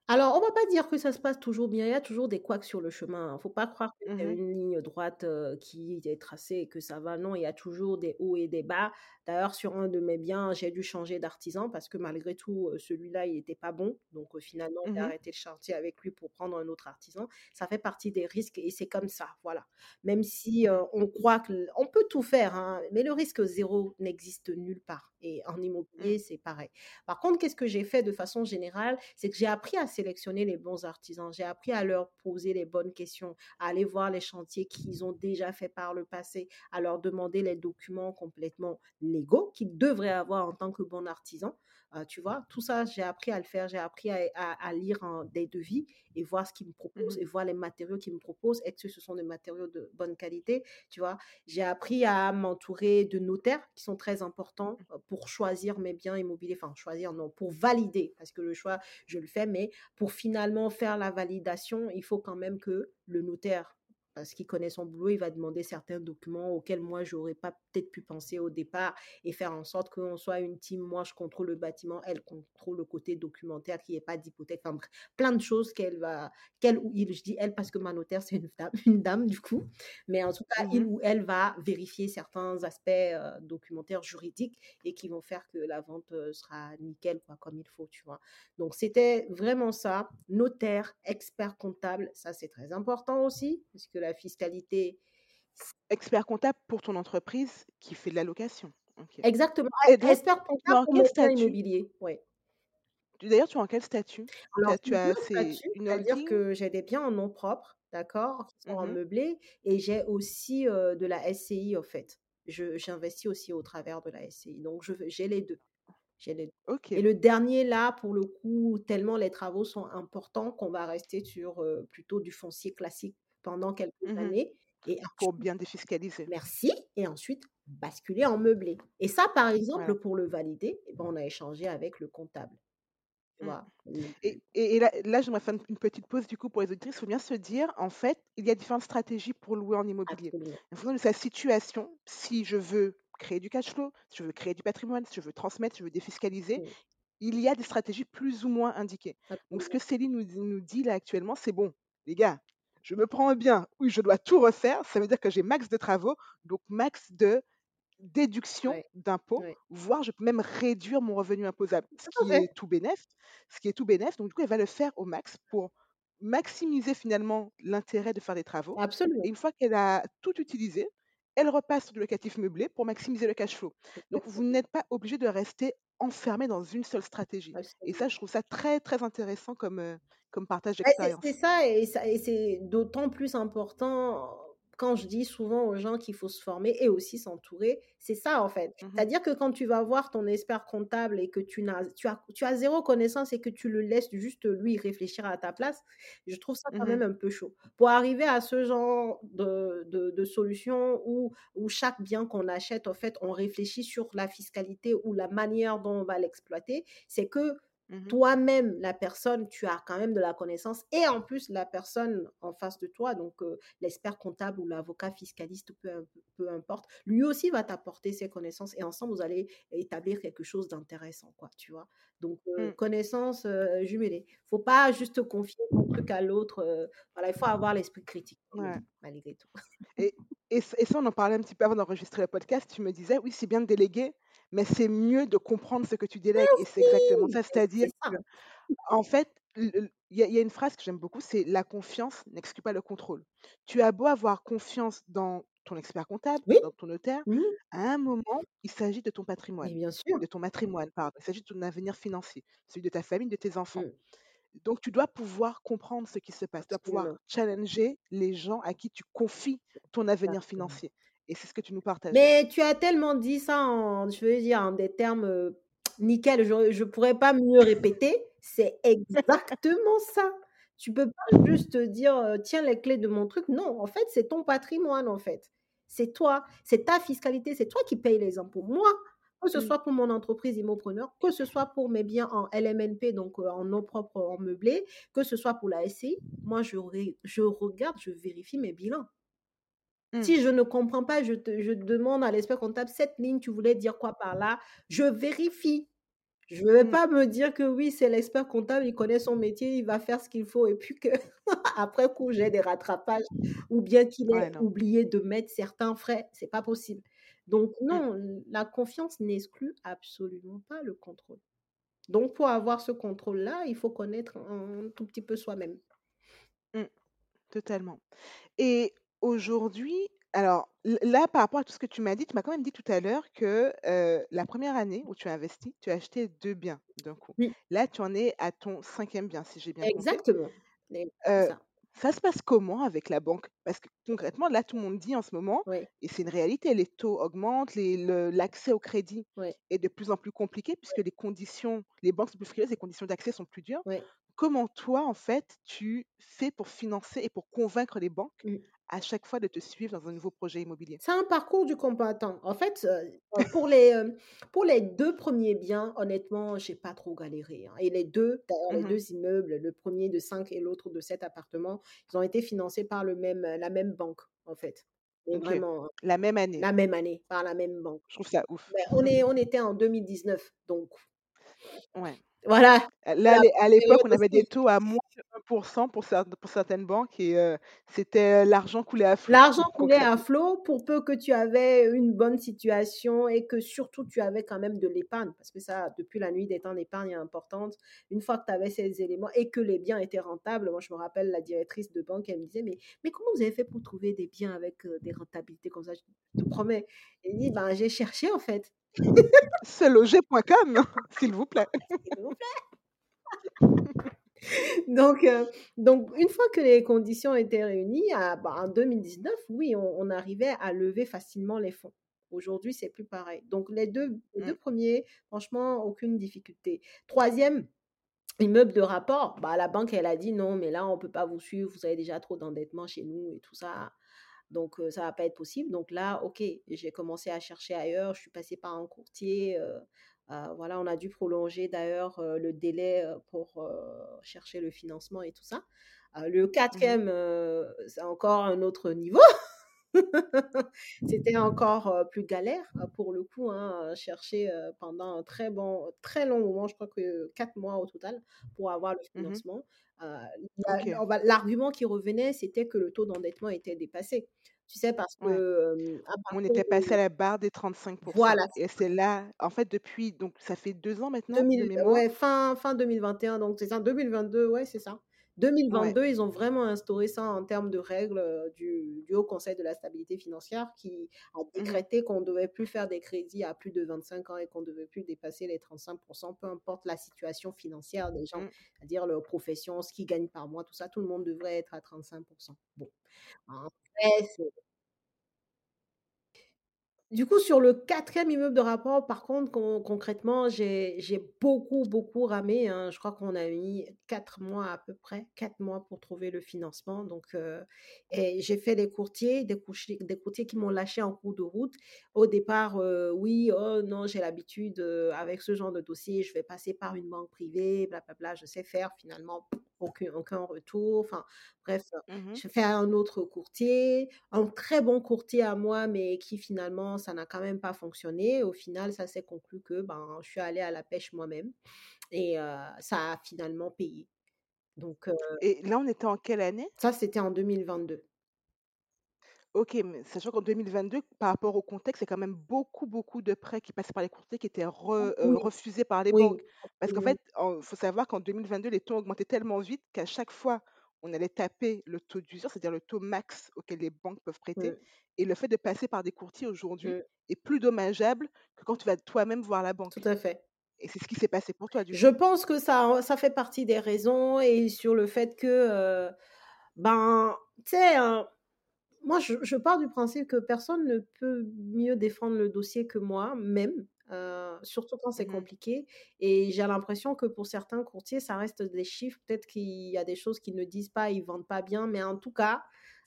Alors, on va pas dire que ça se passe toujours bien, il y a toujours des couacs sur le chemin, hein. Faut pas croire que c'est Mmh une ligne droite, heu, qui est tracée et que ça va. Non, il y a toujours des hauts et des bas. D'ailleurs, sur un de mes biens, j'ai dû changer d'artisan parce que malgré tout, heu, celui-là, il était pas bon. Donc, heu, finalement, j'ai Mmh arrêté le chantier avec lui pour prendre un autre artisan. Ça fait partie des risques et c'est comme ça, voilà. Même si, heu, on croit que on peut tout faire, hein, mais le risque zéro n'existe nulle part et en Mmh. immobilier, c'est pareil. Par contre, qu'est-ce que j'ai fait de façon générale? C'est que j'ai appris à sélectionner les bons artisans. J'ai appris à leur poser les bonnes questions, à aller voir les chantiers qu'ils ont déjà fait par le passé, à leur demander les documents complètement légaux qu'ils devraient avoir en tant que bon artisan. Euh, tu vois, tout ça, j'ai appris à le faire. J'ai appris à, à- à lire en- des devis et voir ce qu'ils me proposent Mmh et voir les matériaux qu'ils me proposent. Est-ce que ce sont des matériaux de bonne qualité? Tu vois, j'ai appris à m'entourer de notaires qui sont très importants euh, pour choisir mes biens immobiliers. Enfin, choisir, non, pour valider, parce que le choix, je le fais, mais pour finalement faire la validation, il faut quand même que le notaire, parce qu'il connaît son boulot, il va demander certains documents auxquels moi, j'aurais pas peut-être pu penser au départ et faire en sorte qu'on soit une team. Moi, je contrôle le bâtiment, elle contrôle le côté documentaire, qu'il n'y ait pas d'hypothèque. Enfin, plein de choses qu'elle va, qu'elle ou il, je dis elle parce que ma notaire, c'est une dame, une dame du coup, mais en tout cas, il ou elle va vérifier certains aspects euh, documentaires juridiques et qui vont faire que la vente euh, sera nickel, quoi, comme il faut, tu vois. Donc, c'était vraiment ça. Notaire, expert comptable, ça c'est très important aussi, parce que la fiscalité, Expert comptable pour ton entreprise qui fait de la location? OK. exactement, Et donc, expert comptable en pour statut? immobilier, ouais. D'ailleurs, tu es en quel statut? Tu Alors, tu j'ai 2 as c'est-à-dire que j'ai des biens en nom propre, d'accord, qui sont en Mmh meublé et j'ai aussi, heu, de la SCI, au fait. J'investis aussi au travers de la SCI, donc j'ai les 2. J'ai les 2 et le dernier là, pour le coup, tellement les travaux sont importants qu'on va rester sur, heu, plutôt du foncier classique pendant quelques Mmh années et bien défiscaliser. merci et ensuite basculer en meublé et ça, par Voilà. exemple, pour le valider et ben, on a échangé avec le comptable, Mmh. Et là là, j'aimerais faire une petite pause du coup pour les auditrices. Il faut bien se dire, en fait, il y a différentes stratégies pour louer en immobilier. absolument. En fonction de sa situation, si je veux créer du cash flow, si je veux créer du patrimoine, si je veux transmettre, si je veux défiscaliser, il y a des stratégies plus ou moins indiquées. Donc ce que. Céline nous nous dit là actuellement, c'est bon, les gars, je me prends un bien où je dois tout refaire, ça veut dire que j'ai max de travaux, donc max de déduction Ouais, d'impôts, voire je peux même réduire mon revenu imposable, ce qui est tout bénef ce qui est tout bénef. Donc du coup, elle va le faire au max pour maximiser finalement l'intérêt de faire des travaux. Absolument. Et une fois qu'elle a tout utilisé, elle repasse sur du locatif meublé pour maximiser le cash flow. Donc, vous n'êtes pas obligé de rester enfermé dans une seule stratégie. Et ça, je trouve ça très, très intéressant comme, euh, comme partage d'expérience. c'est ça, et, ça, et c'est d'autant plus important quand je dis souvent aux gens qu'il faut se former et aussi s'entourer, c'est ça en fait. Mmh C'est-à-dire que quand tu vas voir ton expert comptable et que tu, n'as, tu, as, tu as zéro connaissance et que tu le laisses juste lui réfléchir à ta place, je trouve ça quand mmh même un peu chaud. Pour arriver à ce genre de, de, de solution où, où chaque bien qu'on achète, en fait, on réfléchit sur la fiscalité ou la manière dont on va l'exploiter, c'est que Mmh toi-même, la personne, tu as quand même de la connaissance et en plus la personne en face de toi, donc l'expert comptable ou l'avocat fiscaliste, peu, peu, importe, lui aussi va t'apporter ses connaissances et ensemble vous allez établir quelque chose d'intéressant, quoi, tu vois? Donc mmh. connaissances jumelées. Faut pas juste confier un truc à l'autre. voilà, il faut avoir l'esprit critique malgré tout. Et, et, et, ça, on en parlait un petit peu avant d'enregistrer le podcast. Tu me disais, oui, c'est bien de déléguer, mais c'est mieux de comprendre ce que tu délègues. Et c'est exactement ça. C'est-à-dire en fait, il y, a une phrase que j'aime beaucoup, c'est la confiance n'exclut pas le contrôle. Tu as beau avoir confiance dans ton expert comptable, dans ton notaire, à un moment, il s'agit de ton patrimoine, bien sûr. de ton patrimoine, pardon. Il s'agit de ton avenir financier, celui de ta famille, de tes enfants. Mmh. Donc, tu dois pouvoir comprendre ce qui se passe. Tu dois pouvoir challenger les gens à qui tu confies ton avenir financier. Et c'est ce que tu nous partages. Mais tu as tellement dit ça en, je veux dire, en des termes nickel, je ne pourrais pas mieux répéter. C'est exactement ça. Tu peux pas juste dire, tiens les clés de mon truc. Non, en fait, c'est ton patrimoine, en fait. C'est toi, c'est ta fiscalité, c'est toi qui payes les impôts. Moi, que ce mmh. soit pour mon entreprise immopreneur, que ce soit pour mes biens en LMNP, donc en nom propre, en meublé, que ce soit pour la SCI, moi, je, je regarde, je vérifie mes bilans. Mmh. Si je ne comprends pas, je, te, je demande à l'expert comptable, cette ligne, tu voulais dire quoi par là? Je vérifie. Je ne vais mmh. pas me dire que oui, c'est l'expert comptable, il connaît son métier, il va faire ce qu'il faut, et puis que après coup, j'ai des rattrapages, ou bien qu'il ait oublié de mettre certains frais. C'est pas possible. Donc mmh. non, la confiance n'exclut absolument pas le contrôle. Donc pour avoir ce contrôle-là, il faut connaître un tout petit peu soi-même. totalement. Et Aujourd'hui, alors là, par rapport à tout ce que tu m'as dit, tu m'as quand même dit tout à l'heure que la première année où tu as investi, tu as acheté deux biens d'un coup. Là, tu en es à ton cinquième bien, si j'ai bien compris. Exactement. ça. se passe comment avec la banque? Parce que concrètement, là, tout le monde dit en ce moment, et c'est une réalité, les taux augmentent, l'accès au crédit est de plus en plus compliqué puisque les conditions, les banques sont plus frileuses, les conditions d'accès sont plus dures. Comment toi, en fait, tu fais pour financer et pour convaincre les banques mmh à chaque fois de te suivre dans un nouveau projet immobilier? C'est un parcours du combattant. En fait, pour les, pour les deux premiers biens, honnêtement, j'ai pas trop galéré, hein. et les deux, d'ailleurs, les mmh deux immeubles, le premier de 5 et l'autre de 7 appartements, ils ont été financés par le même, la même banque, en fait. vraiment, La même année? la même année, par la même banque. Je trouve ça ouf. Ben, on est on était en 2019, donc Ouais. Voilà. Là, à l'époque, on avait des taux à moins de 1 pour, pour certaines banques et c'était l'argent coulait à flot. L'argent coulait à flot pour peu que tu avais une bonne situation et que surtout tu avais quand même de l'épargne parce que ça, depuis la nuit des temps d'épargne est importante. Une fois que tu avais ces éléments et que les biens étaient rentables, moi je me rappelle la directrice de banque, elle me disait mais, mais comment vous avez fait pour trouver des biens avec des rentabilités comme ça? Je te promets. Elle dit ben, j'ai cherché en fait. Seloger.com, s'il vous plaît. S'il vous plaît. donc, euh, donc, une fois que les conditions étaient réunies, bah, en 2019, oui, on, arrivait à lever facilement les fonds. Aujourd'hui, c'est plus pareil. Donc, les deux, les deux mmh. premiers, franchement, aucune difficulté. Troisième, immeuble de rapport, bah, la banque, elle a dit non, mais là, on ne peut pas vous suivre, vous avez déjà trop d'endettement chez nous et tout ça. Donc, ça ne va pas être possible. Donc là, OK, j'ai commencé à chercher ailleurs. Je suis passée par un courtier. voilà, on a dû prolonger d'ailleurs le délai pour chercher le financement et tout ça. le mmh quatrième, c'est encore un autre niveau. C'était encore plus galère pour le coup, hein, chercher pendant un très bon, très long moment, je crois que quatre mois au total, pour avoir le mmh financement. L'argument qui revenait, c'était que le taux d'endettement était dépassé. Tu sais, parce que. On était passé à la barre des 35 Voilà. Et c'est là, en fait, depuis, donc ça fait deux ans maintenant, de fin, fin 2021, donc c'est ça, 2022, ouais, c'est ça. Ouais. 2022, ils ont vraiment instauré ça en termes de règles euh, du, du Haut Conseil de la stabilité financière qui a Mmh décrété qu'on ne devait plus faire des crédits à plus de 25 ans et qu'on ne devait plus dépasser les 35%, peu importe la situation financière des gens, mh. c'est-à-dire leur profession, ce qu'ils gagnent par mois, tout ça, tout le monde devrait être à 35%. Bon, après, du coup, sur le quatrième immeuble de rapport, par contre, con concrètement, j'ai beaucoup, beaucoup ramé, hein. Je crois qu'on a mis 4 mois à peu près, 4 mois pour trouver le financement donc et j'ai fait des courtiers, des courtiers qui m'ont lâché en cours de route. Au départ, heu, oui, «Oh non, j'ai l'habitude, heu, avec ce genre de dossier, je vais passer par une banque privée, blablabla, je sais faire». Finalement, aucun aucun retour, enfin bref, Mmh j'ai fait un autre courtier, un très bon courtier à moi, mais qui finalement, ça n'a quand même pas fonctionné. Au final, ça s'est conclu que ben, je suis allée à la pêche moi-même et heu, ça a finalement payé. Donc heu, et là, on était en quelle année? ça, c'était en 2022. OK, mais sachant qu'en 2022, par rapport au contexte, c'est quand même beaucoup, beaucoup de prêts qui passaient par les courtiers qui étaient re Oui, refusés par les oui, banques. Parce qu'en absolument. fait, il faut savoir qu'en 2022, les taux augmentaient tellement vite qu'à chaque fois, on allait taper le taux d'usure, c'est-à-dire le taux max auquel les banques peuvent prêter et le fait de passer par des courtiers aujourd'hui est plus dommageable que quand tu vas toi-même voir la tout banque à fait. et c'est ce qui s'est passé pour toi, du Je coup? pense que ça ça fait partie des raisons et sur le fait que, heu, ben, tu sais, hein Moi, je je pars du principe que personne ne peut mieux défendre le dossier que moi même, heu, surtout quand c'est Mmh compliqué et j'ai l'impression que pour certains courtiers, ça reste des chiffres. Peut-être qu'il y a des choses qu'ils ne disent pas, ils vendent pas bien, mais en tout cas,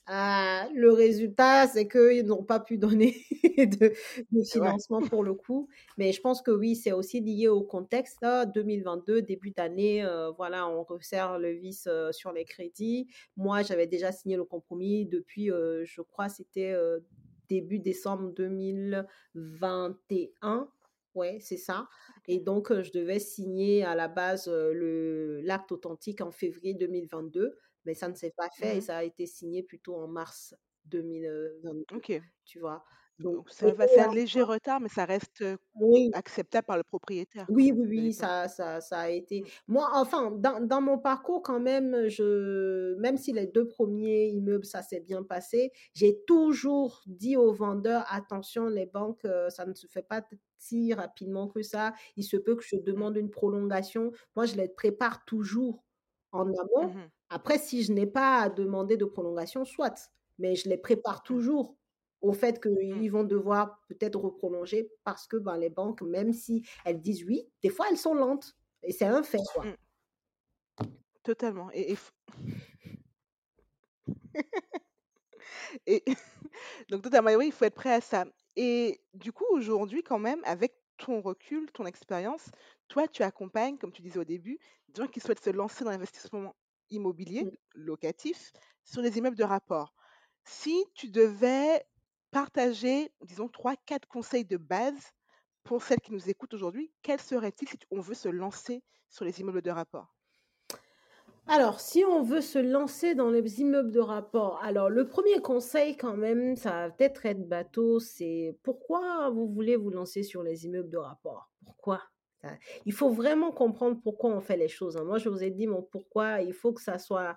heu, le résultat, c'est qu'ils n'ont pas pu donner de de Ouais. financement pour le coup. Mais je pense que oui, c'est aussi lié au contexte là, 2022, début d'année, heu, voilà, on resserre le vis, heu, sur les crédits. Moi, j'avais déjà signé le compromis depuis, heu, je crois c'était, heu, début décembre 2021. Ouais, c'est ça et donc je devais signer à la base, le l'acte authentique en février 2022, mais ça ne s'est pas fait et Mmh ça a été signé plutôt en mars 2022, OK. tu vois? Donc Donc ça va c'est un léger retard, mais ça reste, oui. acceptable par le propriétaire Oui, même, oui, oui, ça ça ça a été mmh, moi, enfin, dans dans mon parcours quand même, je même si les 2 premiers immeubles, ça s'est bien passé, j'ai toujours dit aux vendeurs: «Attention, les banques, ça ne se fait pas si rapidement que ça. Il se peut que je mmh, demande une prolongation». Moi, je les prépare toujours en amont. mmh Après, si je n'ai pas à demander de prolongation, soit, mais je les prépare toujours au fait qu'ils vont devoir peut-être reprolonger parce que, ben, les banques, même si elles disent oui, des fois elles sont lentes et c'est un fait, quoi. mmh, totalement et et et donc totalement, oui, il faut être prêt à ça et du coup, aujourd'hui, quand même, avec ton recul, ton expérience, toi, tu accompagnes, comme tu disais au début, des gens qui souhaitent se lancer dans l'investissement immobilier locatif sur les immeubles de rapport. Si tu devais partager, disons trois, quatre conseils de base pour celles qui nous écoutent aujourd'hui, quels seraient-ils si on veut se lancer sur les immeubles de rapport? Alors, si on veut se lancer dans les immeubles de rapport, alors le premier conseil quand même, ça va peut-être être bateau, c'est pourquoi vous voulez vous lancer sur les immeubles de rapport? Pourquoi? Il faut vraiment comprendre pourquoi on fait les choses, hein. Moi, je vous ai dit mon pourquoi, il faut que ça soit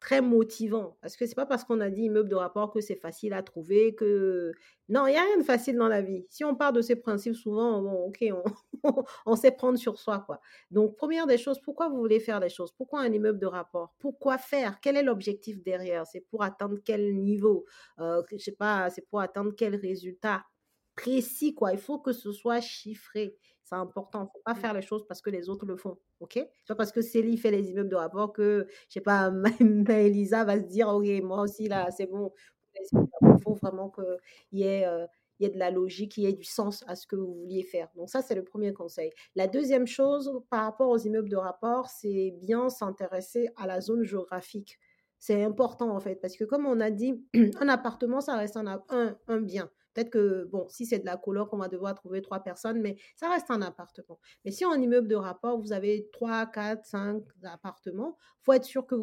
très motivant parce que c'est pas parce qu'on a dit immeuble de rapport que c'est facile à trouver, que non, il y a rien de facile dans la vie. Si on part de ces principes souvent, OK, on sait prendre sur soi, quoi. Donc, première des choses, pourquoi vous voulez faire les choses? Pourquoi un immeuble de rapport? Pourquoi faire? Quel est l'objectif derrière? C'est pour atteindre quel niveau? Que je sais pas, c'est pour atteindre quel résultat? Précis, quoi. Il faut que ce soit chiffré. C'est important. Faut pas Mmh, faire les choses parce que les autres le font, OK? C'est pas parce que Célie fait les immeubles de rapport que, je sais pas, Maëlisa va se dire: «OK, moi aussi là, c'est bon». Il faut vraiment qu'il y ait, heu, il y ait de la logique, il y ait du sens à ce que vous vouliez faire. Donc ça, c'est le premier conseil. La deuxième chose, par rapport aux immeubles de rapport, c'est bien s'intéresser à la zone géographique. C'est important en fait, parce que comme on a dit, un appartement, ça reste un, un, un bien. Peut-être que, bon, si c'est de la coloc, on va devoir trouver trois personnes, mais ça reste un appartement. Mais si en immeuble de rapport, vous avez trois, quatre, cinq appartements, faut être sûr que,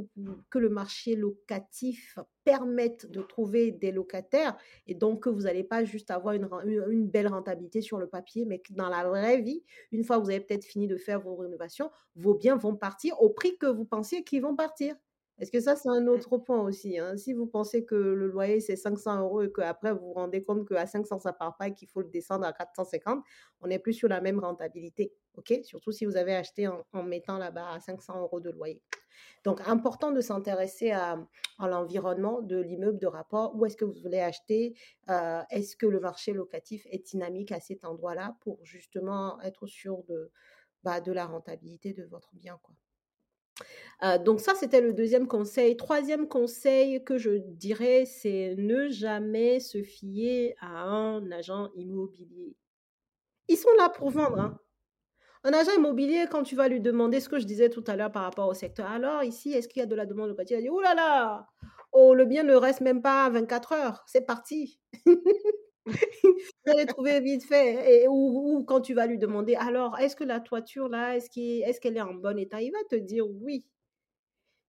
le marché locatif permette de trouver des locataires et donc que vous n'allez pas juste avoir une, une, une, belle rentabilité sur le papier, mais que dans la vraie vie, une fois que vous avez peut-être fini de faire vos rénovations, vos biens vont partir au prix que vous pensiez qu'ils vont partir. Est-ce que ça, c'est un autre point aussi, hein? Si vous pensez que le loyer, c'est 500 euros et qu'après vous vous rendez compte qu'à 500 ça part pas et qu'il faut le descendre à 450, on n'est plus sur la même rentabilité, OK? Surtout si vous avez acheté en mettant là-bas à 500 euros de loyer. Donc important de s'intéresser à l'environnement de l'immeuble de rapport. Où est-ce que vous voulez acheter? Heu, est-ce que le marché locatif est dynamique à cet endroit-là pour justement être sûr de, bah, de la rentabilité de votre bien. Heu, donc ça, c'était le deuxième conseil. Troisième conseil que je dirais, c'est ne jamais se fier à un agent immobilier. Ils sont là pour vendre, hein. Un agent immobilier, quand tu vas lui demander ce que je disais tout à l'heure par rapport au secteur: «Alors ici, est-ce qu'il y a de la demande locative?» il va dire: «Ouh là là! Oh, le bien ne reste même pas 24 heures, c'est parti!» Vous allez trouver vite fait ou quand tu vas lui demander: «Alors, est-ce que la toiture là, est-ce qui est-ce qu'elle est en bon état?» il va te dire: «Oui».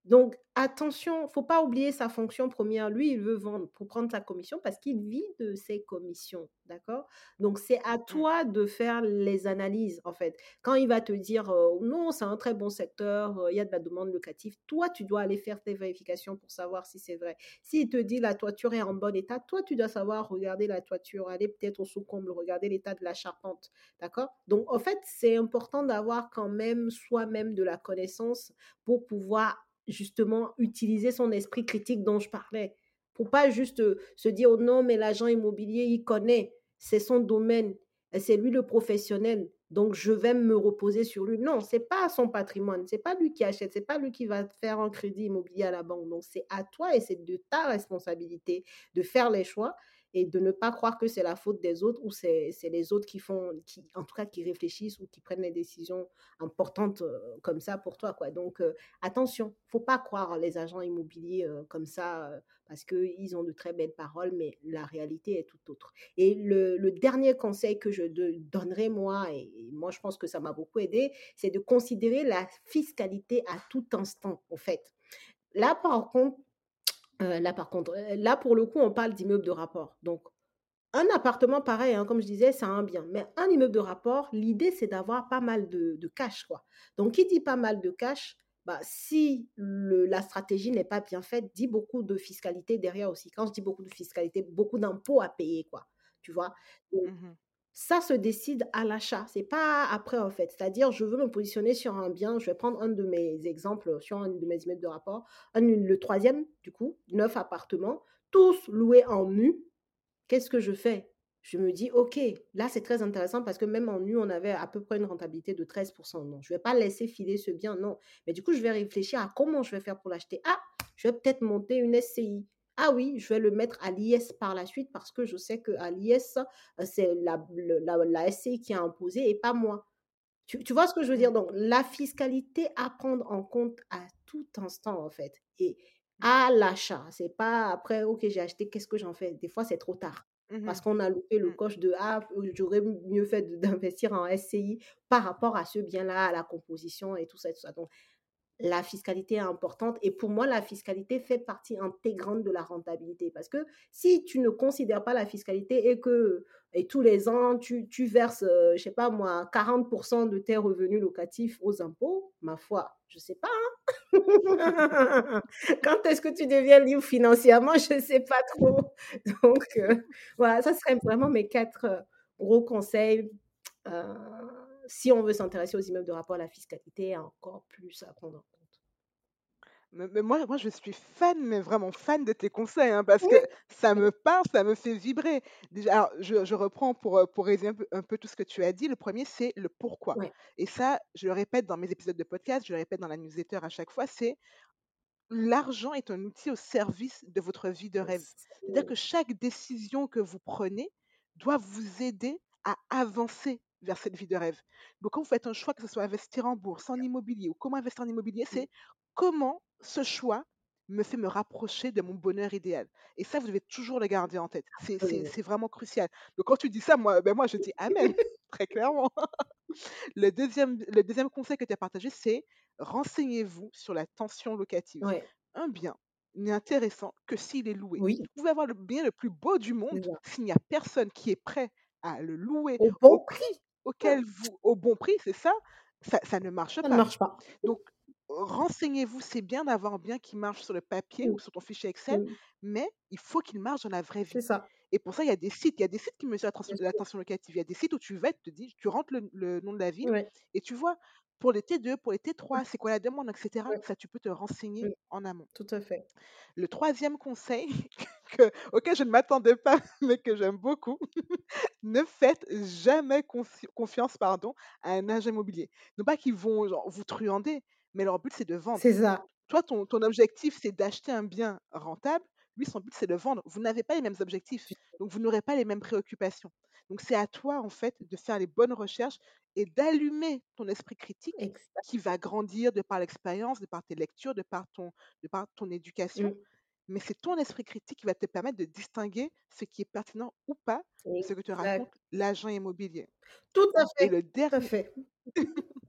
Donc attention, faut pas oublier sa fonction première. Lui, il veut vendre pour prendre sa commission parce qu'il vit de ses commissions, d'accord? Donc c'est à toi de faire les analyses, en fait. Quand il va te dire, «Non, c'est un très bon secteur, il y a de la demande locative», toi, tu dois aller faire tes vérifications pour savoir si c'est vrai. S'il te dit: «La toiture est en bon état», toi, tu dois savoir regarder la toiture, aller peut-être au sous-comble, regarder l'état de la charpente, d'accord? Donc en fait, c'est important d'avoir quand même soi-même de la connaissance pour pouvoir justement utiliser son esprit critique dont je parlais. Pour pas juste euh, se dire oh non, mais l'agent immobilier, il connaît, c'est son domaine, c'est lui le professionnel, donc je vais me reposer sur lui. Non, c'est pas son patrimoine, c'est pas lui qui achète, c'est pas lui qui va faire un crédit immobilier à la banque. Donc c'est à toi et c'est de ta responsabilité de faire les choix et de ne pas croire que c'est la faute des autres ou c'est les autres qui font, qui, en tout cas, qui réfléchissent ou qui prennent les décisions importantes euh, comme ça pour toi. Quoi. Donc, euh, attention, faut pas croire les agents immobiliers euh, comme ça euh, parce qu'ils ont de très belles paroles, mais la réalité est tout autre. Et le, le dernier conseil que je de, donnerais moi, et moi je pense que ça m'a beaucoup aidé, c'est de considérer la fiscalité à tout instant, en fait. Là, par contre, euh, là, par contre, euh, là, pour le coup, on parle d'immeuble de rapport. Donc, un appartement, pareil, hein, comme je disais, c'est un bien. Mais un immeuble de rapport, l'idée, c'est d'avoir pas mal de, cash, quoi. Donc, qui dit pas mal de cash, bah, si la stratégie n'est pas bien faite, dit beaucoup de fiscalité derrière aussi. Quand je dis beaucoup de fiscalité, beaucoup d'impôts à payer, quoi. Tu vois? Mmh ça se décide à l'achat, c'est pas après, en fait. C'est-à-dire, je veux me positionner sur un bien, je vais prendre un de mes exemples sur un de mes immeubles de rapport, le troisième, du coup, neuf appartements, tous loués en nu Qu'est-ce que je fais? Je me dis: «OK, là, c'est très intéressant parce que même en nu, on avait à peu près une rentabilité de 13% Non, je vais pas laisser filer ce bien, non. Mais du coup, je vais réfléchir à comment je vais faire pour l'acheter. Ah, je vais peut-être monter une SCI. Ah oui, je vais le mettre à l'IS par la suite parce que je sais qu'à l'IS, c'est la la la SCI qui a imposé et pas moi. Tu tu vois ce que je veux dire? mh. Donc la fiscalité à prendre en compte à tout instant, en fait et Mmh. à l'achat. C'est pas après: «OK, j'ai acheté, qu'est-ce que j'en fais?» des fois, c'est trop tard parce Mmh qu'on a loupé le Mmh. coche de: «Ah, j'aurais mieux fait d'investir en SCI par rapport à ce bien-là, à la composition et tout ça et tout ça». Donc la fiscalité est importante et pour moi, la fiscalité fait partie intégrante de la rentabilité parce que si tu ne considères pas la fiscalité et que et tous les ans, tu, tu verses, euh, je sais pas moi, 40% de tes revenus locatifs aux impôts, ma foi, je sais pas. hein. Quand est-ce que tu deviens libre financièrement, je ne sais pas trop. Donc, euh, voilà, ça serait vraiment mes quatre euh, gros conseils. euh, si on veut s'intéresser aux immeubles de rapport à la fiscalité, encore plus à prendre en compte. Mais moi moi je suis fan, mais vraiment fan de tes conseils, hein, parce que ça me parle, ça me fait vibrer. Déjà, alors je je reprends pour, heu, pour résumer un peu un peu tout ce que tu as dit. Le premier c'est le pourquoi et ça, je le répète dans mes épisodes de podcast, je le répète dans la newsletter à chaque fois, c'est L'argent est un outil au service de votre vie de rêve. C'est-à-dire que chaque décision que vous prenez doit vous aider à avancer vers cette vie de rêve. Donc, quand vous faites un choix, que ce soit investir en bourse, en immobilier ou comment investir en immobilier, c'est comment ce choix me fait me rapprocher de mon bonheur idéal. Et ça, vous devez toujours le garder en tête. C'est vraiment crucial. Donc, quand tu dis ça, moi, ben moi je dis Amen, très clairement. Le deuxième, le deuxième conseil que tu as partagé, c'est renseignez-vous sur la tension locative. Ouais, Un bien n'est intéressant que s'il est loué. oui, Vous pouvez avoir le bien le plus beau du monde, s'il n'y a personne qui est prêt à le louer Au bon prix, auquel vous, au bon prix, c'est ça, ça, ça ne marche ça ne pas. marche pas. Donc, renseignez-vous, c'est bien d'avoir un bien qui marche sur le papier ou sur ton fichier Excel, mais il faut qu'il marche dans la vraie C'est vie. ça. Et pour ça, il y a des sites, il y a des sites qui mesurent sûr. l'attention locative. Il y a des sites où tu vas, tu te dis, tu rentres le, le nom de la ville et tu vois pour les T2, pour les Mmh. T3, c'est quoi la demande, etc. Ouais. Ça, tu peux te renseigner Mmh. en amont. Tout à fait. Le troisième conseil que- auquel je ne m'attendais pas, mais que j'aime beaucoup, ne faites jamais confi- confiance pardon, à un agent immobilier. Non pas qu'ils vont genre, vous truander, mais leur but, c'est de C'est vendre. ça. Toi, ton, ton objectif, c'est d'acheter un bien rentable. Lui, son but, c'est de vendre. Vous n'avez pas les mêmes objectifs, donc vous n'aurez pas les mêmes préoccupations. Donc c'est à toi, en fait, de faire les bonnes recherches et d'allumer ton esprit critique qui va grandir de par l'expérience, de par tes lectures, de par ton, de par ton éducation. Mmh. Mais c'est ton esprit critique qui va te permettre de distinguer ce qui est pertinent ou pas de ce que te raconte l'agent immobilier. Tout à Et fait, le tout à fait.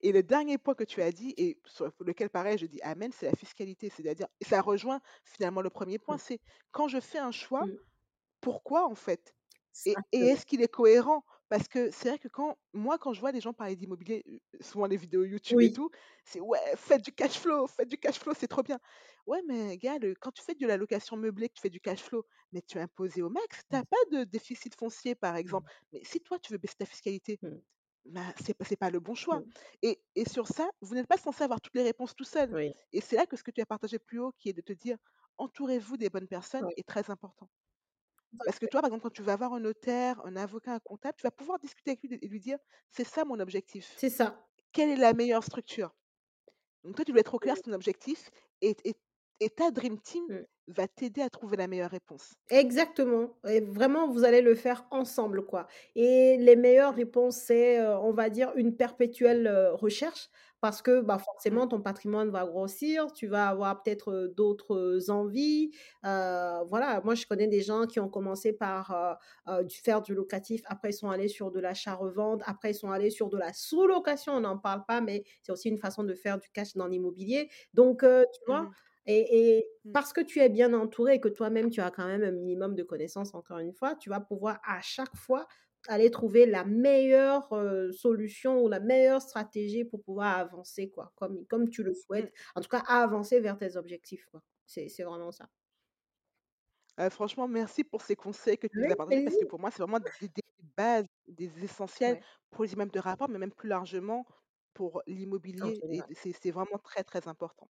et le dernier point que tu as dit, et sur lequel pareil je dis Amen, c'est la fiscalité. C'est-à-dire, et ça rejoint finalement le premier point, Mmh. c'est quand je fais un choix, Mmh. pourquoi en fait Et, est-ce qu'il est cohérent? Parce que c'est vrai que quand moi, quand je vois des gens parler d'immobilier, souvent les vidéos YouTube et tout, c'est ouais, faites du cash flow, faites du cash flow, c'est trop bien. Ouais, mais gars, le- quand tu fais de la location meublée, que tu fais du cash flow, mais tu es imposé au max, tu n'as pas de déficit foncier, par Mmh. exemple. Mais si toi, tu veux baisser ta fiscalité, Mmh. bah, c'est pas, pas le bon choix. Mmh. Et, et sur ça, vous n'êtes pas censé avoir toutes les réponses tout seul. Oui. Et c'est là que ce que tu as partagé plus haut, qui est de te dire, entourez-vous des bonnes personnes, Oui. est très important. Parce que toi, par exemple, quand tu vas voir un notaire, un avocat, un comptable, tu vas pouvoir discuter avec lui et lui dire, c'est ça mon objectif. C'est ça. Quelle est la meilleure structure? Donc toi, tu dois être au clair Mmh. sur ton objectif et, et, et ta Dream Team Mmh. va t'aider à trouver la meilleure réponse. Exactement et vraiment vous allez le faire ensemble, quoi et les meilleures réponses, c'est, heu, on va dire une perpétuelle, heu, recherche parce que, bah, mmh, forcément ton patrimoine va grossir, tu vas avoir peut-être, d'autres, envies, voilà. Moi, je connais des gens qui ont commencé par, faire du locatif, après ils sont allés sur de l'achat-revente, après ils sont allés sur de la sous-location, on n'en parle pas, mais c'est aussi une façon de faire du cash dans l'immobilier donc tu vois? mmh, Et et mmh, parce que tu es bien entouré et que toi-même tu as quand même un minimum de connaissances, encore une fois, tu vas pouvoir à chaque fois aller trouver la meilleure, solution ou la meilleure stratégie pour pouvoir avancer quoi, comme comme tu le mmh. souhaites. En tout cas, avancer vers tes objectifs quoi. C'est c'est vraiment ça. Euh, franchement, merci pour ces conseils que tu nous as partagés parce que pour moi, c'est vraiment des, des bases, des essentiels Ouais, pour les immeubles de rapport, mais même plus largement pour l'immobilier et c'est c'est vraiment très, très important.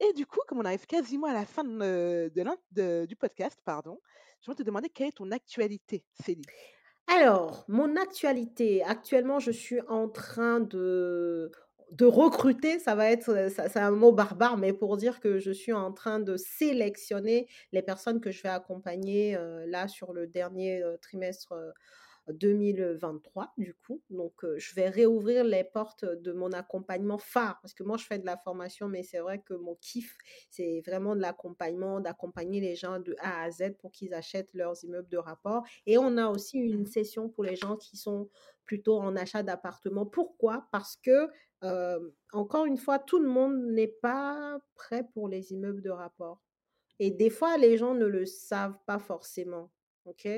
Et du coup, comme on arrive quasiment à la fin de, de du podcast, pardon, je vais te demander quelle est ton actualité, Célie. Alors, mon actualité, actuellement, je suis en train de recruter, ça va être, ça c'est un mot barbare, mais pour dire que je suis en train de sélectionner les personnes que je vais accompagner, heu, là sur le dernier, heu, trimestre, 2023 du coup. Donc, heu, je vais réouvrir les portes de mon accompagnement phare parce que moi je fais de la formation, mais c'est vrai que mon kiff, c'est vraiment de l'accompagnement, d'accompagner les gens de A à Z pour qu'ils achètent leurs immeubles de rapport et on a aussi une session pour les gens qui sont plutôt en achat d'appartement. Pourquoi? Parce que, hem, encore une fois, tout le monde n'est pas prêt pour les immeubles de rapport et des fois, les gens ne le savent pas forcément, OK?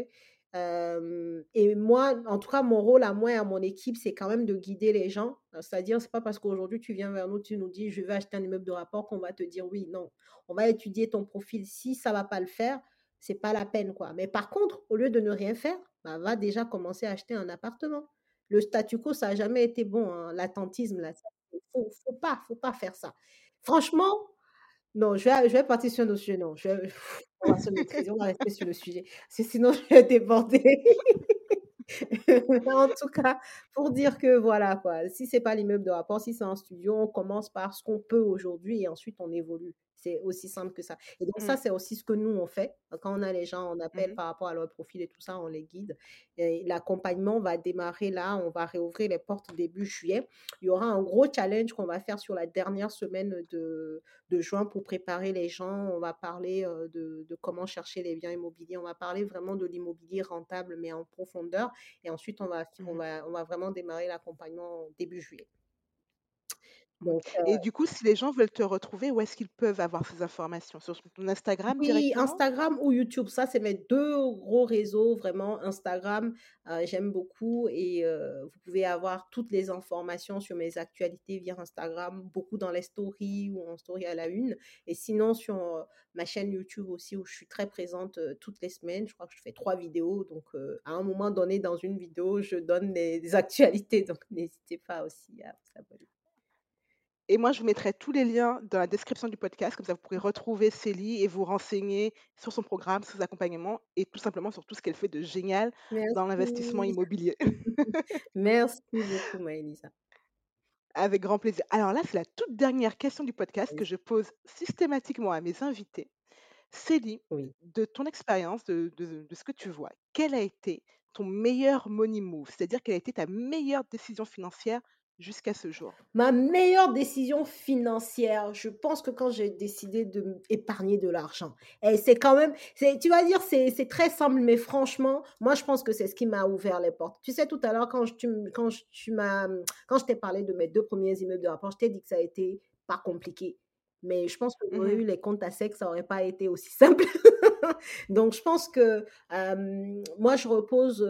Et moi, en tout cas, mon rôle à moi et à mon équipe, c'est quand même de guider les gens. C'est-à-dire, c'est pas parce qu'aujourd'hui tu viens vers nous, tu nous dis: «Je vais acheter un immeuble de rapport» qu'on va te dire: «Oui». Non, on va étudier ton profil. Si ça va pas le faire, c'est pas la peine, quoi. Mais par contre, au lieu de ne rien faire, bah, va déjà commencer à acheter un appartement. Le statu quo, ça a jamais été bon, hein, l'attentisme là, faut faut pas faut pas faire ça. Franchement, non, je vais je vais partir sur un autre sujet, non, je vais on va se maîtriser, on va rester sur le sujet, sinon je vais déborder. En tout cas, pour dire que voilà quoi, si c'est pas l'immeuble de rapport, si c'est un studio, on commence par ce qu'on peut aujourd'hui et ensuite on évolue. C'est aussi simple que ça. Et donc ça, mhm, c'est aussi ce que nous on fait. Quand on a les gens, on appelle mhm, par rapport à leur profil et tout ça, on les guide. L'accompagnement va démarrer là, on va réouvrir les portes début juillet. Il y aura un gros challenge qu'on va faire sur la dernière semaine de, de juin pour préparer les gens. On va parler euh, de, de comment chercher les biens immobiliers. On va parler vraiment de l'immobilier rentable, mais en profondeur. Et ensuite, on va, on mhm. va, on va vraiment démarrer l'accompagnement début juillet. Donc, heu Et du coup, si les gens veulent te retrouver, où est-ce qu'ils peuvent avoir ces informations? Sur ton Instagram Oui, directement? Instagram ou YouTube, ça c'est mes 2 gros réseaux vraiment. Instagram, heu, j'aime beaucoup et heu, vous pouvez avoir toutes les informations sur mes actualités via Instagram, beaucoup dans les stories ou en story à la une et sinon sur, heu, ma chaîne YouTube aussi où je suis très présente, heu, toutes les semaines. Je crois que je fais 3 vidéos donc heu, à un moment donné dans une vidéo, je donne les actualités donc n'hésitez pas aussi à vous abonner. Et moi, je vous mettrai tous les liens dans la description du podcast, comme ça vous pourrez retrouver Célie et vous renseigner sur son programme, ses accompagnements et tout simplement sur tout ce qu'elle fait de génial dans l'investissement immobilier. Merci beaucoup Maëlisa. Avec grand plaisir. Alors là, c'est la toute dernière question du podcast que je pose systématiquement à mes invités. Célie, Oui. de ton expérience, de, de- de ce que tu vois, quel a été ton meilleur money move? C'est-à-dire quelle a été ta meilleure décision financière jusqu'à ce jour? Ma meilleure décision financière, je pense que quand j'ai décidé de épargner de l'argent et c'est quand même tu vas dire c'est très simple, mais franchement, moi je pense que c'est ce qui m'a ouvert les portes. Tu sais tout à l'heure quand je tu quand je tu quand je t'ai parlé de mes 2 premiers immeubles de rapport, je t'ai dit que ça a été pas compliqué. Mais je pense que j'aurais Mhm, eu les comptes à sec, ça aurait pas été aussi simple. Donc je pense que, moi je repose,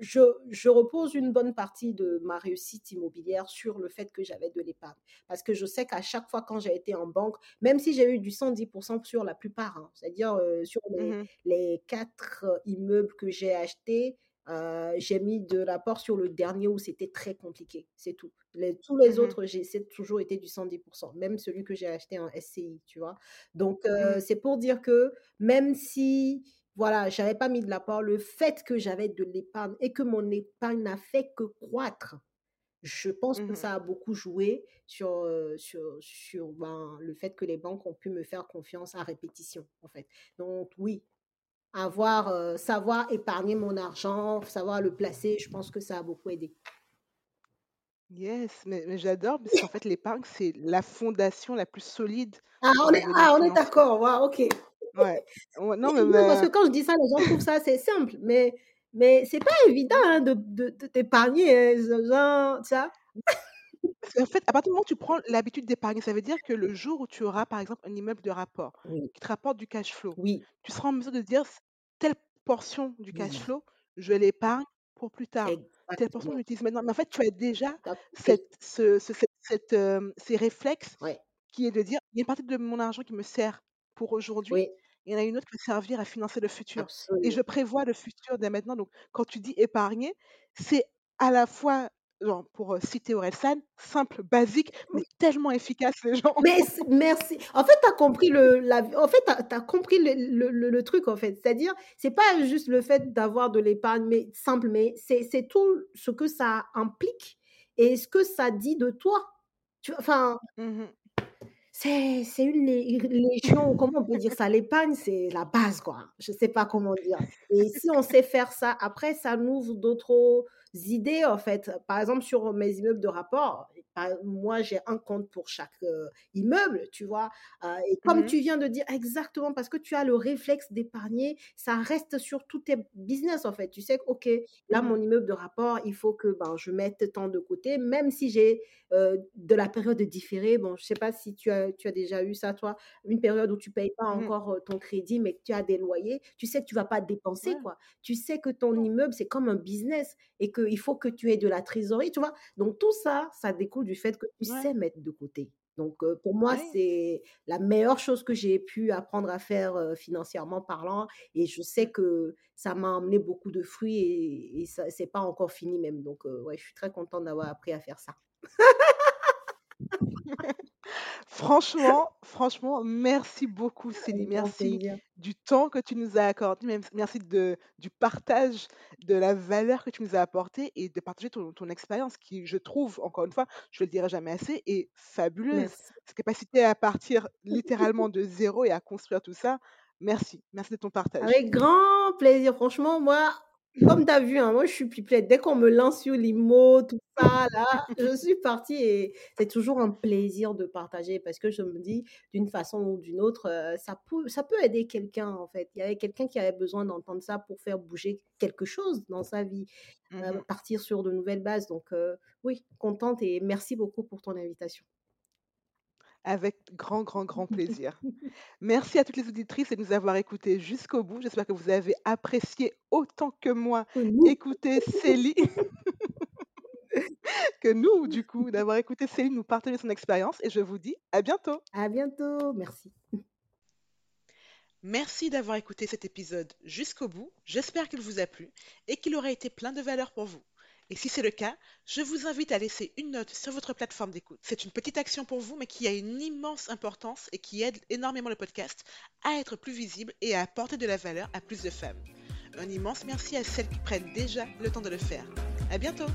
je je repose une bonne partie de ma réussite immobilière sur le fait que j'avais de l'épargne. Parce que je sais qu'à chaque fois quand j'ai été en banque, même si j'ai eu du 110% sur la plupart, hein, c'est-à-dire, sur les mhm, les 4 immeubles que j'ai achetés, heu, j'ai mis de l'apport sur le dernier où c'était très compliqué, c'est tout. Les tous les mhm, autres, j'ai c'est toujours été du 110 même celui que j'ai acheté en SCI, tu vois? Donc heu, mhm, c'est pour dire que même si, voilà, j'avais pas mis de l'apport, le fait que j'avais de l'épargne et que mon épargne n'a fait que croître, je pense que mhm. ça a beaucoup joué sur, heu, sur sur, ben, le fait que les banques ont pu me faire confiance à répétition, en fait. Donc oui, avoir, heu, savoir épargner mon argent, savoir le placer, je pense que ça a beaucoup aidé. Yes, mais, mais j'adore parce qu'en fait, l'épargne, c'est la fondation la plus solide Ah, de on est ah, on est d'accord, waouh, OK. Ouais. Mais non, mais, parce que quand je dis ça, les gens trouvent ça c'est simple, mais mais c'est pas évident, hein, de de de d'épargner, ce genre, tu vois? Parce qu'en fait, à partir du moment où tu prends l'habitude d'épargner, ça veut dire que le jour où tu auras, par exemple, un immeuble de rapport Oui, qui te rapporte du cash flow, oui, tu seras en mesure de dire: «C telle portion du cash oui, flow, je l'épargne pour plus tard. Telle portion, je exactement. l'utilise maintenant». Mais en fait, tu as déjà compris. cette ce ce cette cette, hem, ces réflexes Ouais, qui est de dire: «Il y a une partie de mon argent qui me sert pour aujourd'hui, oui, il y en a une autre qui va servir à financer le futur» et je prévois le futur dès maintenant. Donc quand tu dis épargner, c'est à la fois Genre, pour, heu, citer Orelsan, simple, basique, mais tellement efficace les gens. Mais c merci. En fait, tu as compris le la en fait, as compris le le truc, en fait. C'est-à-dire, c'est pas juste le fait d'avoir de l'épargne, mais simple, mais c'est tout ce que ça implique et ce que ça dit de toi. Tu? Enfin mh. C'est une légion, comment on peut dire ça? L'épargne, c'est la base, quoi. Je sais pas comment dire et si on sait faire ça, après ça nous ouvre d'autres idées, en fait. Par exemple, sur mes immeubles de rapport, par moi, j'ai un compte pour chaque, heu, immeuble, tu vois? Heu et comme Mmh tu viens de dire exactement, parce que tu as le réflexe d'épargner, ça reste sur tous tes business, en fait. Tu sais que, OK, là, mon Mmh immeuble de rapport, il faut que, ben, je mette tant de côté, même si j'ai heu, de la période différée. Bon, je sais pas si tu as tu as déjà eu ça toi, une période où tu payes pas Mmh encore, ton crédit, mais que tu as des loyers. Tu sais que tu vas pas dépenser, quoi. Tu sais que ton immeuble, c'est comme un business et qu'il faut que tu aies de la trésorerie, tu vois? Donc tout ça, ça découle du fait que tu ouais, sais mettre de côté. Donc pour moi, c'est la meilleure chose que j'ai pu apprendre à faire, financièrement parlant et je sais que ça m'a emmené beaucoup de fruits et et ça c'est pas encore fini même. Donc ouais, je suis très contente d'avoir appris à faire ça. Franchement franchement, merci beaucoup grand Merci. Du temps que tu nous as accordé, même merci de du partage de la valeur que tu nous as apportée et de partager ton ton expérience qui, je trouve, encore une fois, je le dirai jamais assez, est fabuleuse. Merci. Cette capacité à partir littéralement de zéro et à construire tout ça, merci. Merci de ton partage. Avec grand plaisir. Franchement, moi, comme tu as vu, hein, moi, je suis pipelette. Dès qu'on me lance sur l'IMO, tout ça, là, je suis partie et c'est toujours un plaisir de partager parce que je me dis, d'une façon ou d'une autre, heu, ça peut ça peut aider quelqu'un, en fait. Il y avait quelqu'un qui avait besoin d'entendre ça pour faire bouger quelque chose dans sa vie, Mmh heu, mh. partir sur de nouvelles bases. Donc, heu, oui, contente et merci beaucoup pour ton invitation. Avec grand, grand, grand plaisir. Merci à toutes les auditrices de nous avoir écoutés jusqu'au bout. J'espère que vous avez apprécié autant que moi écouter Célie. que nous, du coup, d'avoir écouté Céline nous partager son expérience. Et je vous dis à bientôt. À bientôt. Merci. Merci d'avoir écouté cet épisode jusqu'au bout. J'espère qu'il vous a plu et qu'il aura été plein de valeur pour vous. Et si c'est le cas, je vous invite à laisser une note sur votre plateforme d'écoute. C'est une petite action pour vous, mais qui a une immense importance et qui aide énormément le podcast à être plus visible et à apporter de la valeur à plus de femmes. Un immense merci à celles qui prennent déjà le temps de le faire. À bientôt!